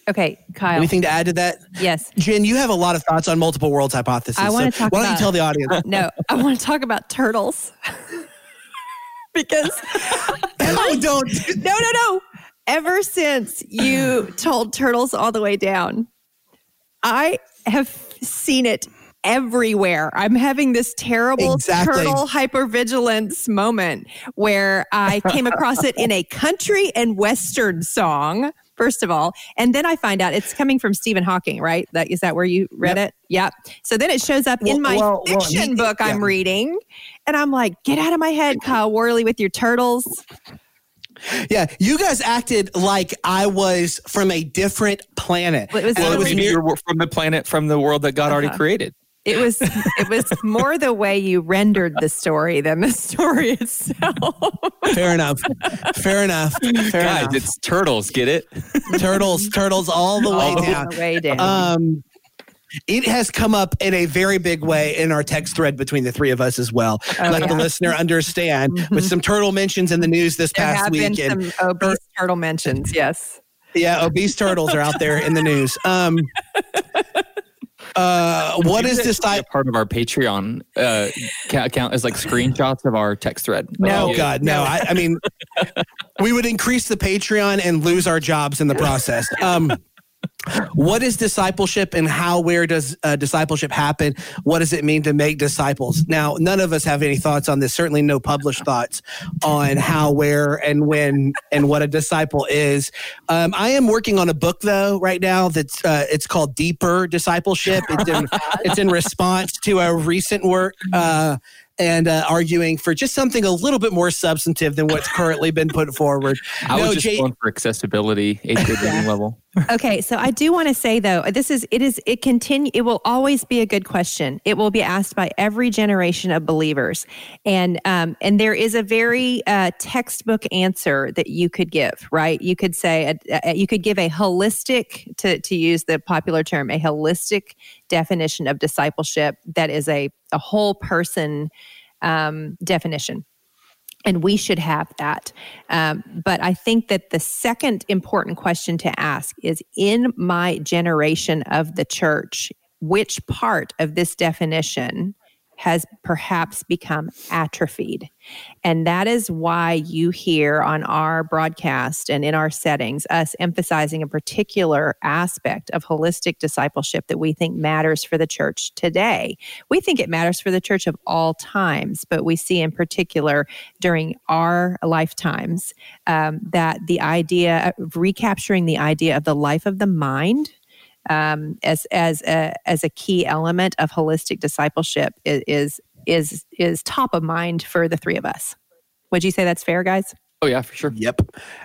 Okay, Kyle. Anything to add to that? Yes. Jen, you have a lot of thoughts on multiple worlds hypothesis. I want to so talk. Why don't about, you tell the audience? No, I want to talk about turtles. because no, don't. No, no, no. Ever since you told turtles all the way down, I have seen it everywhere. I'm having this terrible exactly. turtle hypervigilance moment where I came across it in a country and western song. First of all, and then I find out it's coming from Stephen Hawking, right? That is that where you read yep. it? Yep. So then it shows up well, in my well, fiction well, book yeah. I'm reading, and I'm like, "Get out of my head, Kyle Worley, with your turtles." Yeah, you guys acted like I was from a different planet. It was, well, it was you were from the planet from the world that God uh-huh. already created. It was it was more the way you rendered the story than the story itself. Fair enough. Fair enough. Fair Guys, enough. it's turtles. Get it? turtles. Turtles all the way down. The way down. Um, it has come up in a very big way in our text thread between the three of us as well. Oh, Let yeah. the listener understand mm-hmm. with some turtle mentions in the news this there past week. and some obese turtle mentions, yes. Yeah, obese turtles are out there in the news. Um, uh, what is this type? Part of our Patreon uh, account is like screenshots of our text thread. No, oh, God, no. I, I mean, we would increase the Patreon and lose our jobs in the process. Um, what is discipleship and how where does uh, discipleship happen what does it mean to make disciples now none of us have any thoughts on this certainly no published thoughts on how where and when and what a disciple is um, i am working on a book though right now that's uh, it's called deeper discipleship it's in, it's in response to a recent work uh, and uh, arguing for just something a little bit more substantive than what's currently been put forward. I no, was just Jay- going for accessibility, eighth grade reading level. Okay, so I do want to say though, this is it is it continue. It will always be a good question. It will be asked by every generation of believers, and um, and there is a very uh, textbook answer that you could give. Right, you could say a, a, you could give a holistic to to use the popular term, a holistic definition of discipleship that is a a whole person um, definition. And we should have that. Um, but I think that the second important question to ask is in my generation of the church, which part of this definition has perhaps become atrophied. And that is why you hear on our broadcast and in our settings us emphasizing a particular aspect of holistic discipleship that we think matters for the church today. We think it matters for the church of all times, but we see in particular during our lifetimes um, that the idea of recapturing the idea of the life of the mind um, as as a as a key element of holistic discipleship is is is top of mind for the three of us. Would you say that's fair, guys? Oh yeah, for sure. Yep,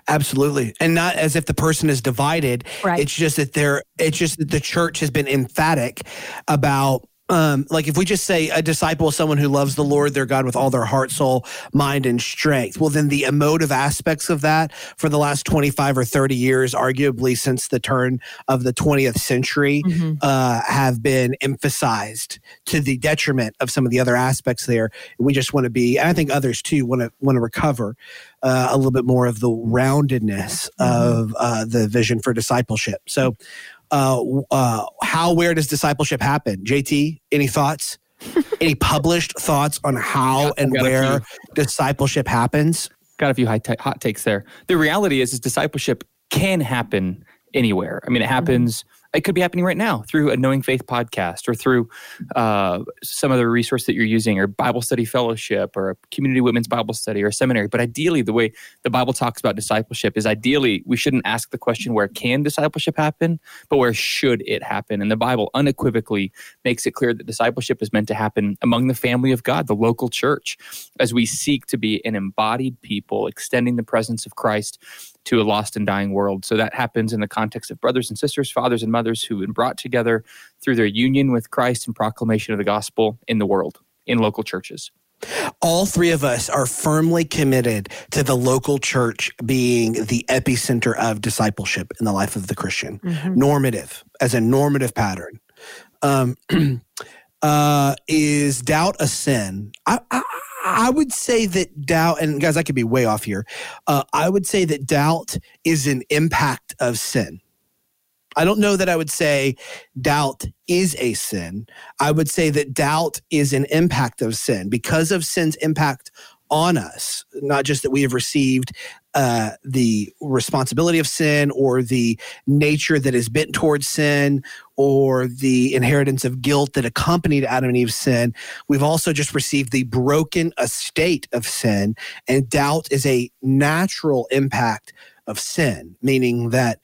absolutely, and not as if the person is divided. Right. It's just that they're. It's just that the church has been emphatic about um, like if we just say a disciple is someone who loves the Lord their God with all their heart, soul, mind, and strength, well, then the emotive aspects of that for the last 25 or 30 years, arguably since the turn of the 20th century, mm-hmm. uh, have been emphasized to the detriment of some of the other aspects there. We just want to be, and I think others too want to want to recover uh, a little bit more of the roundedness mm-hmm. of uh, the vision for discipleship. So uh, uh, how where does discipleship happen? JT, any thoughts? any published thoughts on how and where discipleship happens? Got a few high t- hot takes there. The reality is, is discipleship can happen anywhere. I mean, it mm-hmm. happens it could be happening right now through a Knowing Faith podcast or through uh, some other resource that you're using or Bible study fellowship or a community women's Bible study or seminary. But ideally, the way the Bible talks about discipleship is ideally we shouldn't ask the question where can discipleship happen, but where should it happen? And the Bible unequivocally makes it clear that discipleship is meant to happen among the family of God, the local church, as we seek to be an embodied people, extending the presence of Christ to a lost and dying world. So that happens in the context of brothers and sisters, fathers and mothers who've been brought together through their union with Christ and proclamation of the gospel in the world, in local churches. All three of us are firmly committed to the local church being the epicenter of discipleship in the life of the Christian, mm-hmm. normative, as a normative pattern. Um, uh, is doubt a sin? I, I, I would say that doubt, and guys, I could be way off here. Uh, I would say that doubt is an impact of sin. I don't know that I would say doubt is a sin. I would say that doubt is an impact of sin because of sin's impact on us, not just that we have received uh, the responsibility of sin or the nature that is bent towards sin or the inheritance of guilt that accompanied Adam and Eve's sin. We've also just received the broken estate of sin, and doubt is a natural impact of sin, meaning that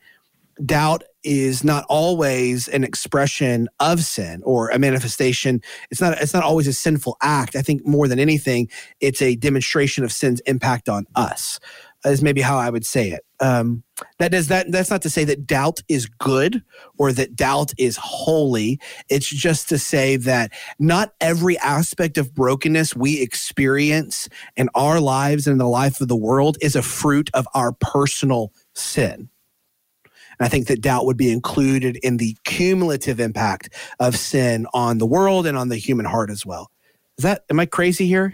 doubt is not always an expression of sin or a manifestation. It's not it's not always a sinful act. I think more than anything it's a demonstration of sin's impact on us is maybe how i would say it. Um, that does that that's not to say that doubt is good or that doubt is holy. It's just to say that not every aspect of brokenness we experience in our lives and in the life of the world is a fruit of our personal sin and I think that doubt would be included in the cumulative impact of sin on the world and on the human heart as well. Is that, am I crazy here?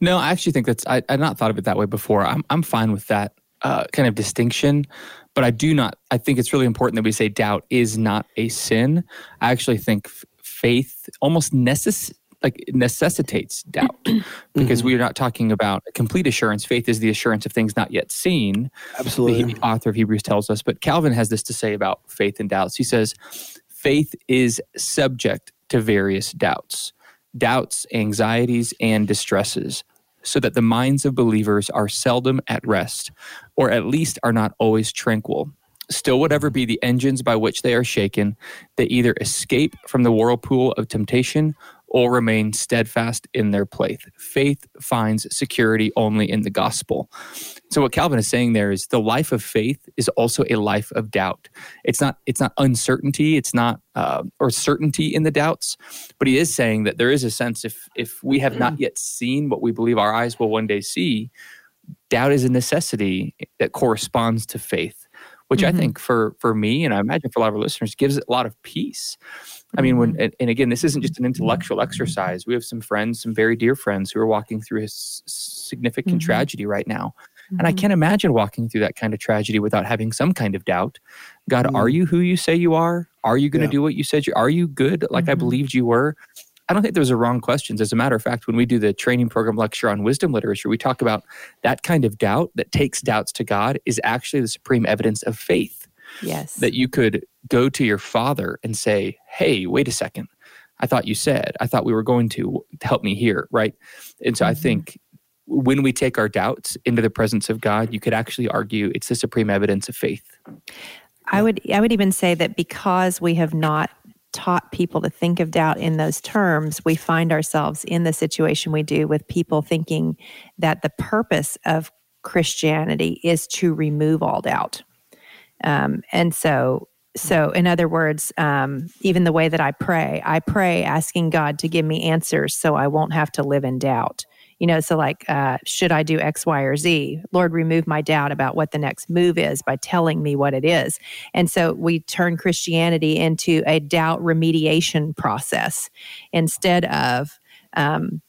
No, I actually think that's, I, I've not thought of it that way before. I'm, I'm fine with that uh, kind of distinction, but I do not, I think it's really important that we say doubt is not a sin. I actually think f- faith almost necess- like necessitates doubt. Because mm-hmm. we are not talking about complete assurance. Faith is the assurance of things not yet seen. Absolutely. The author of hebrews tells us but calvin has this to say about faith and doubts. He says faith is subject to various doubts doubts anxieties and distresses so that the minds of believers are seldom at rest or at least are not always tranquil. Still, whatever be the engines by which they are shaken, they either escape from the whirlpool of temptation or remain steadfast in their place. Faith finds security only in the gospel. So what Calvin is saying there is the life of faith is also a life of doubt. It's not it's not uncertainty. It's not uh, or certainty in the doubts, but he is saying that there is a sense if if we have not yet seen what we believe our eyes will one day see, doubt is a necessity that corresponds to faith, which mm-hmm. I think for for me and I imagine for a lot of our listeners gives it a lot of peace I mean, when mm-hmm. and again, this isn't just an intellectual exercise. We have some friends, some very dear friends, who are walking through a significant mm-hmm. tragedy right now, mm-hmm. and I mm-hmm. can't imagine walking through that kind of tragedy without having some kind of doubt. God, are mm-hmm. you who you say you are? Are you going to yeah. do what you said? you Are you good like I believed you were? I don't think those are wrong questions. As a matter of fact, when we do the training program lecture on wisdom literature, we talk about that kind of doubt that takes doubts to God is actually the supreme evidence of faith. Yes. That you could go to your father and say, Hey, wait a second. I thought you said, I thought we were going to help me here, right? And so mm-hmm. I think when we take our doubts into the presence of God, you could actually argue it's the supreme evidence of faith. I would I would even say that because we have not taught people to think of doubt in those terms, we find ourselves in the situation we do with people thinking that the purpose of Christianity is to remove all doubt. Um, and so so in other words um, even the way that i pray i pray asking god to give me answers so i won't have to live in doubt. You know so like uh, should i do x y or z? Lord remove my doubt about what the next move is by telling me what it is. And so we turn christianity into a doubt remediation process instead of um,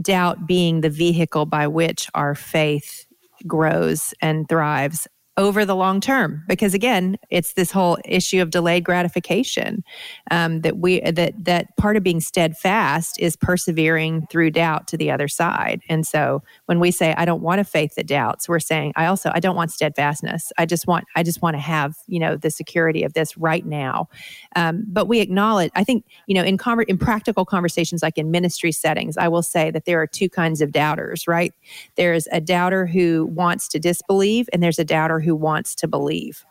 doubt being the vehicle by which our faith grows and thrives over the long term because again it's this whole issue of delayed gratification um, that we that that part of being steadfast is persevering through doubt to the other side. And so when we say i don't want a faith that doubts we're saying i also i don't want steadfastness. I just want i just want to have you know the security of this right now. Um, but we acknowledge i think you know in conver- in practical conversations like in ministry settings i will say that there are two kinds of doubters right? There's a doubter who wants to disbelieve and there's a doubter who wants to believe.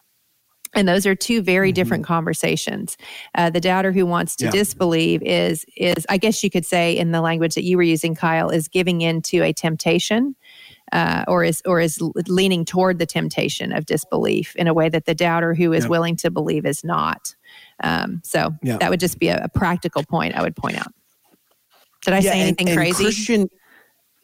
And those are two very mm-hmm. different conversations. Uh, the doubter who wants to yeah. disbelieve is is I guess you could say in the language that you were using, Kyle, is giving in to a temptation, uh, or is or is leaning toward the temptation of disbelief in a way that the doubter who is willing to believe is not. Um, so that would just be a, a, practical point I would point out. Did I say anything and, and crazy? Christian,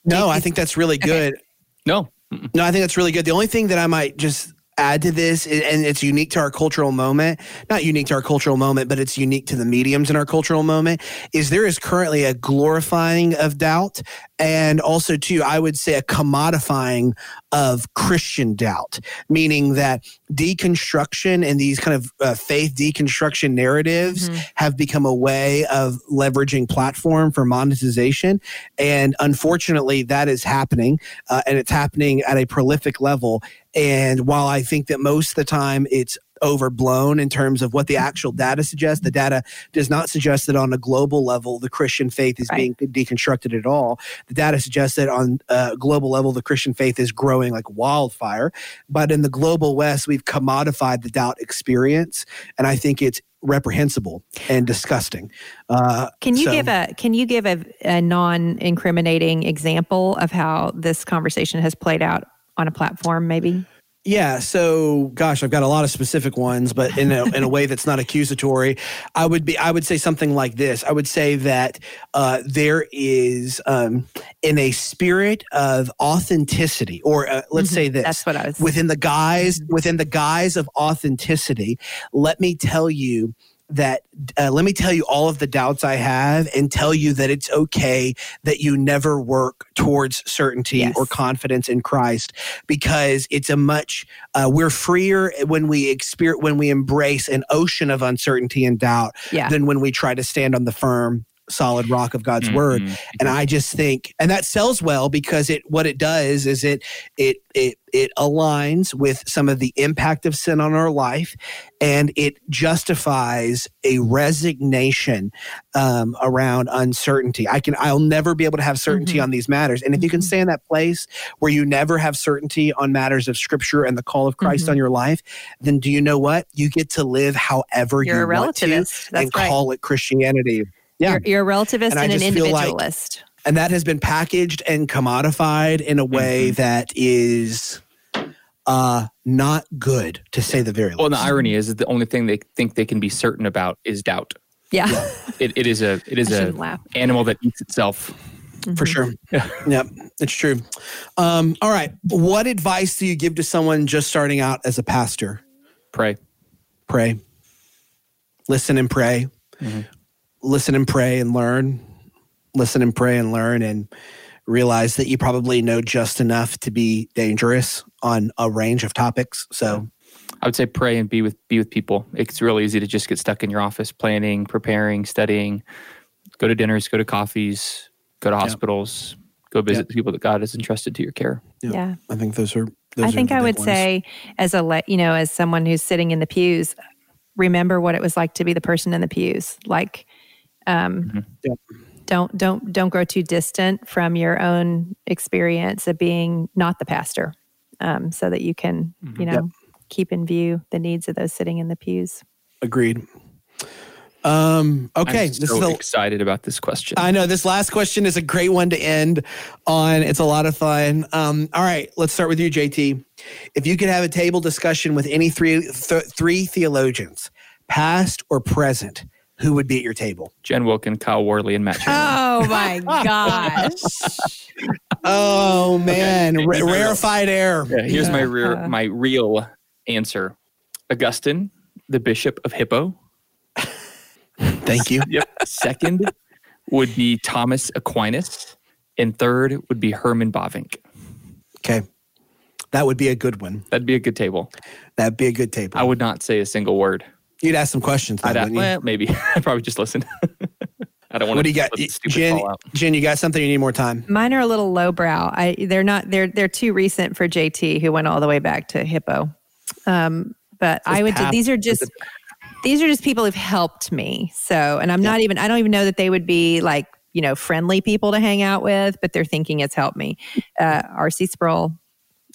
no, I think that's really good. Okay. No, no, I think that's really good. The only thing that I might just add to this, and it's unique to our cultural moment, not unique to our cultural moment, but it's unique to the mediums in our cultural moment, is there is currently a glorifying of doubt and also too i would say a commodifying of christian doubt meaning that deconstruction and these kind of uh, faith deconstruction narratives mm-hmm. have become a way of leveraging platform for monetization and unfortunately that is happening uh, and it's happening at a prolific level and while I think that most of the time it's overblown in terms of what the actual data suggests. The data does not suggest that on a global level the Christian faith is right. being deconstructed at all. The data suggests that on a global level the Christian faith is growing like wildfire. But in the global West, we've commodified the doubt experience, and I think it's reprehensible and disgusting. Uh, can you so, give a Can you give a, a non incriminating example of how this conversation has played out on a platform, maybe? Yeah. So, gosh, I've got a lot of specific ones, but in a, in a way that's not accusatory, I would be, I would say something like this. I would say that uh, there is, um, in a spirit of authenticity, or uh, let's mm-hmm. say this. That's what I was. Within the guise, mm-hmm. within the guise of authenticity, let me tell you that uh, let me tell you all of the doubts I have and tell you that it's okay that you never work towards certainty yes. or confidence in Christ because it's a much uh, we're freer when we experience when we embrace an ocean of uncertainty and doubt yeah. than when we try to stand on the firm solid rock of God's mm-hmm. word. And I just think, and that sells well because it, what it does is it, it, it, it aligns with some of the impact of sin on our life and it justifies a resignation um, around uncertainty. I can, I'll never be able to have certainty mm-hmm. on these matters. And if you can mm-hmm. stay in that place where you never have certainty on matters of scripture and the call of Christ mm-hmm. on your life, then do you know what? You get to live however You're you want to That's and right. call it Christianity. Yeah. You're, you're a relativist and, and an individualist. Like, and that has been packaged and commodified in a way mm-hmm. that is uh, not good, to say the very least. Well, the irony is that the only thing they think they can be certain about is doubt. Yeah, it, it is a it is a laugh. animal that eats itself. Mm-hmm. For sure. Yeah. yep. It's true. Um, all right. What advice do you give to someone just starting out as a pastor? Pray. Pray. Listen and pray. Mm-hmm listen and pray and learn, listen and pray and learn, and realize that you probably know just enough to be dangerous on a range of topics. So I would say pray and be with be with people. It's really easy to just get stuck in your office planning, preparing, studying, go to dinners, go to coffees, go to hospitals, go visit the people that God has entrusted to your care. Yeah. Yeah. I think those are. Those I are think the I big would ones. say, as a le- you know, as someone who's sitting in the pews, remember what it was like to be the person in the pews. Like, um, Mhm. Yep. don't don't don't grow too distant from your own experience of being not the pastor, um, so that you can, Mhm. you know, keep in view the needs of those sitting in the pews. agreed. Um. Okay. I'm this is the excited about this question. I know this last question is a great one to end on. It's a lot of fun. Um, all right, let's start with you, JT. If you could have a table discussion with any three th- three theologians, past or present, who would be at your table? Jen Wilkin, Kyle Worley, and Matt Chandler. Oh my gosh! Oh man, Okay, ra- these real. rarefied air. Yeah, here's my real Uh. my real answer. Augustine, the Bishop of Hippo. Thank you. Yep. Second would be Thomas Aquinas, and third would be Herman Bavinck. Okay, that would be a good one. That'd be a good table. That'd be a good table. I would not say a single word. You'd ask some questions. Though, I'd wouldn't you? well, maybe. I'd probably just listen. I don't want what to. do you got, Jen? Jen, you got something? You need more time. Mine are a little lowbrow. I they're not they're they're too recent for JT, who went all the way back to Hippo. Um, but I would. pap- These are just these are just people who've helped me. So, and I'm not even. I don't even know that they would be like you know friendly people to hang out with, but they're thinking it's helped me. Uh, R.C. Sproul,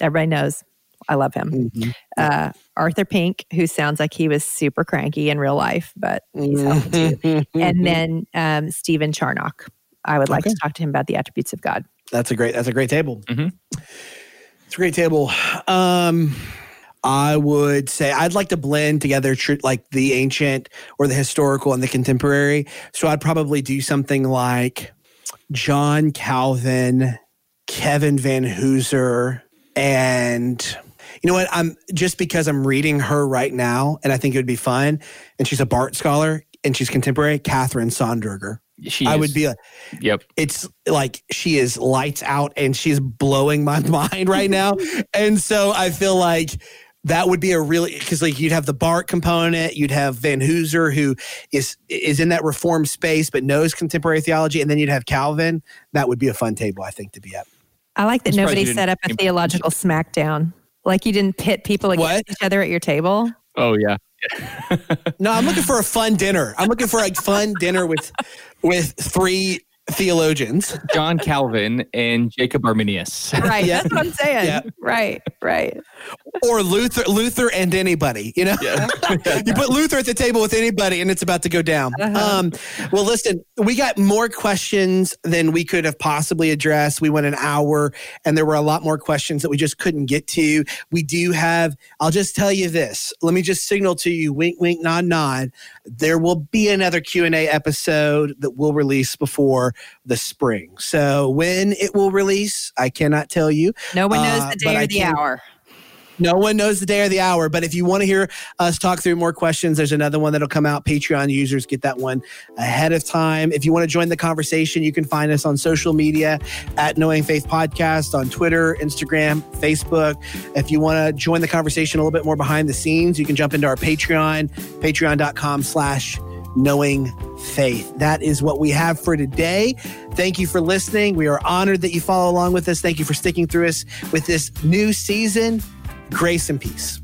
everybody knows. I love him. Mhm. Uh, Arthur Pink, who sounds like he was super cranky in real life, but he's helped too. And then um, Stephen Charnock. I would like Okay. to talk to him about the attributes of God. That's a great. That's a great table. Mhm. It's a great table. Um, I would say I'd like to blend together tr- like the ancient or the historical and the contemporary. So I'd probably do something like John Calvin, Kevin Vanhoozer, and you know what? I'm just because I'm reading her right now, and I think it would be fun. And she's a Barth scholar, and she's contemporary. Katherine Sonderegger. She I is- would be a Yep. it's like she is lights out and she's blowing my mind right now. and so I feel like that would be a really because like you'd have the Barth component, you'd have Vanhoozer who is is in that reform space but knows contemporary theology, and then you'd have Calvin. That would be a fun table, I think, to be at. I like that I'm nobody set up a theological smackdown. Like you didn't pit people against What? each other at your table. Oh yeah. No, I'm looking for a fun dinner. I'm looking for a fun dinner with with three theologians. John Calvin and Jacob Arminius. Right. Yeah. That's what I'm saying. Yeah. Right. Right. Or Luther Luther and anybody, you know? Yeah. you put Luther at the table with anybody and it's about to go down. Uh-huh. Um, well, listen, we got more questions than we could have possibly addressed. We went an hour and there were a lot more questions that we just couldn't get to. We do have, I'll just tell you this. Let me just signal to you, wink, wink, nod, nod. There will be another Q&A episode that we'll release before the spring. So when it will release, I cannot tell you. No one knows Uh, the day or the hour. No one knows the day or the hour, but if you want to hear us talk through more questions, there's another one that'll come out. Patreon users get that one ahead of time. If you want to join the conversation, you can find us on social media at Knowing Faith Podcast on Twitter, Instagram, Facebook. If you want to join the conversation a little bit more behind the scenes, you can jump into our Patreon, patreon.com slash knowing faith. That is what we have for today. Thank you for listening. We are honored that you follow along with us. Thank you for sticking through us with this new season. Grace and peace.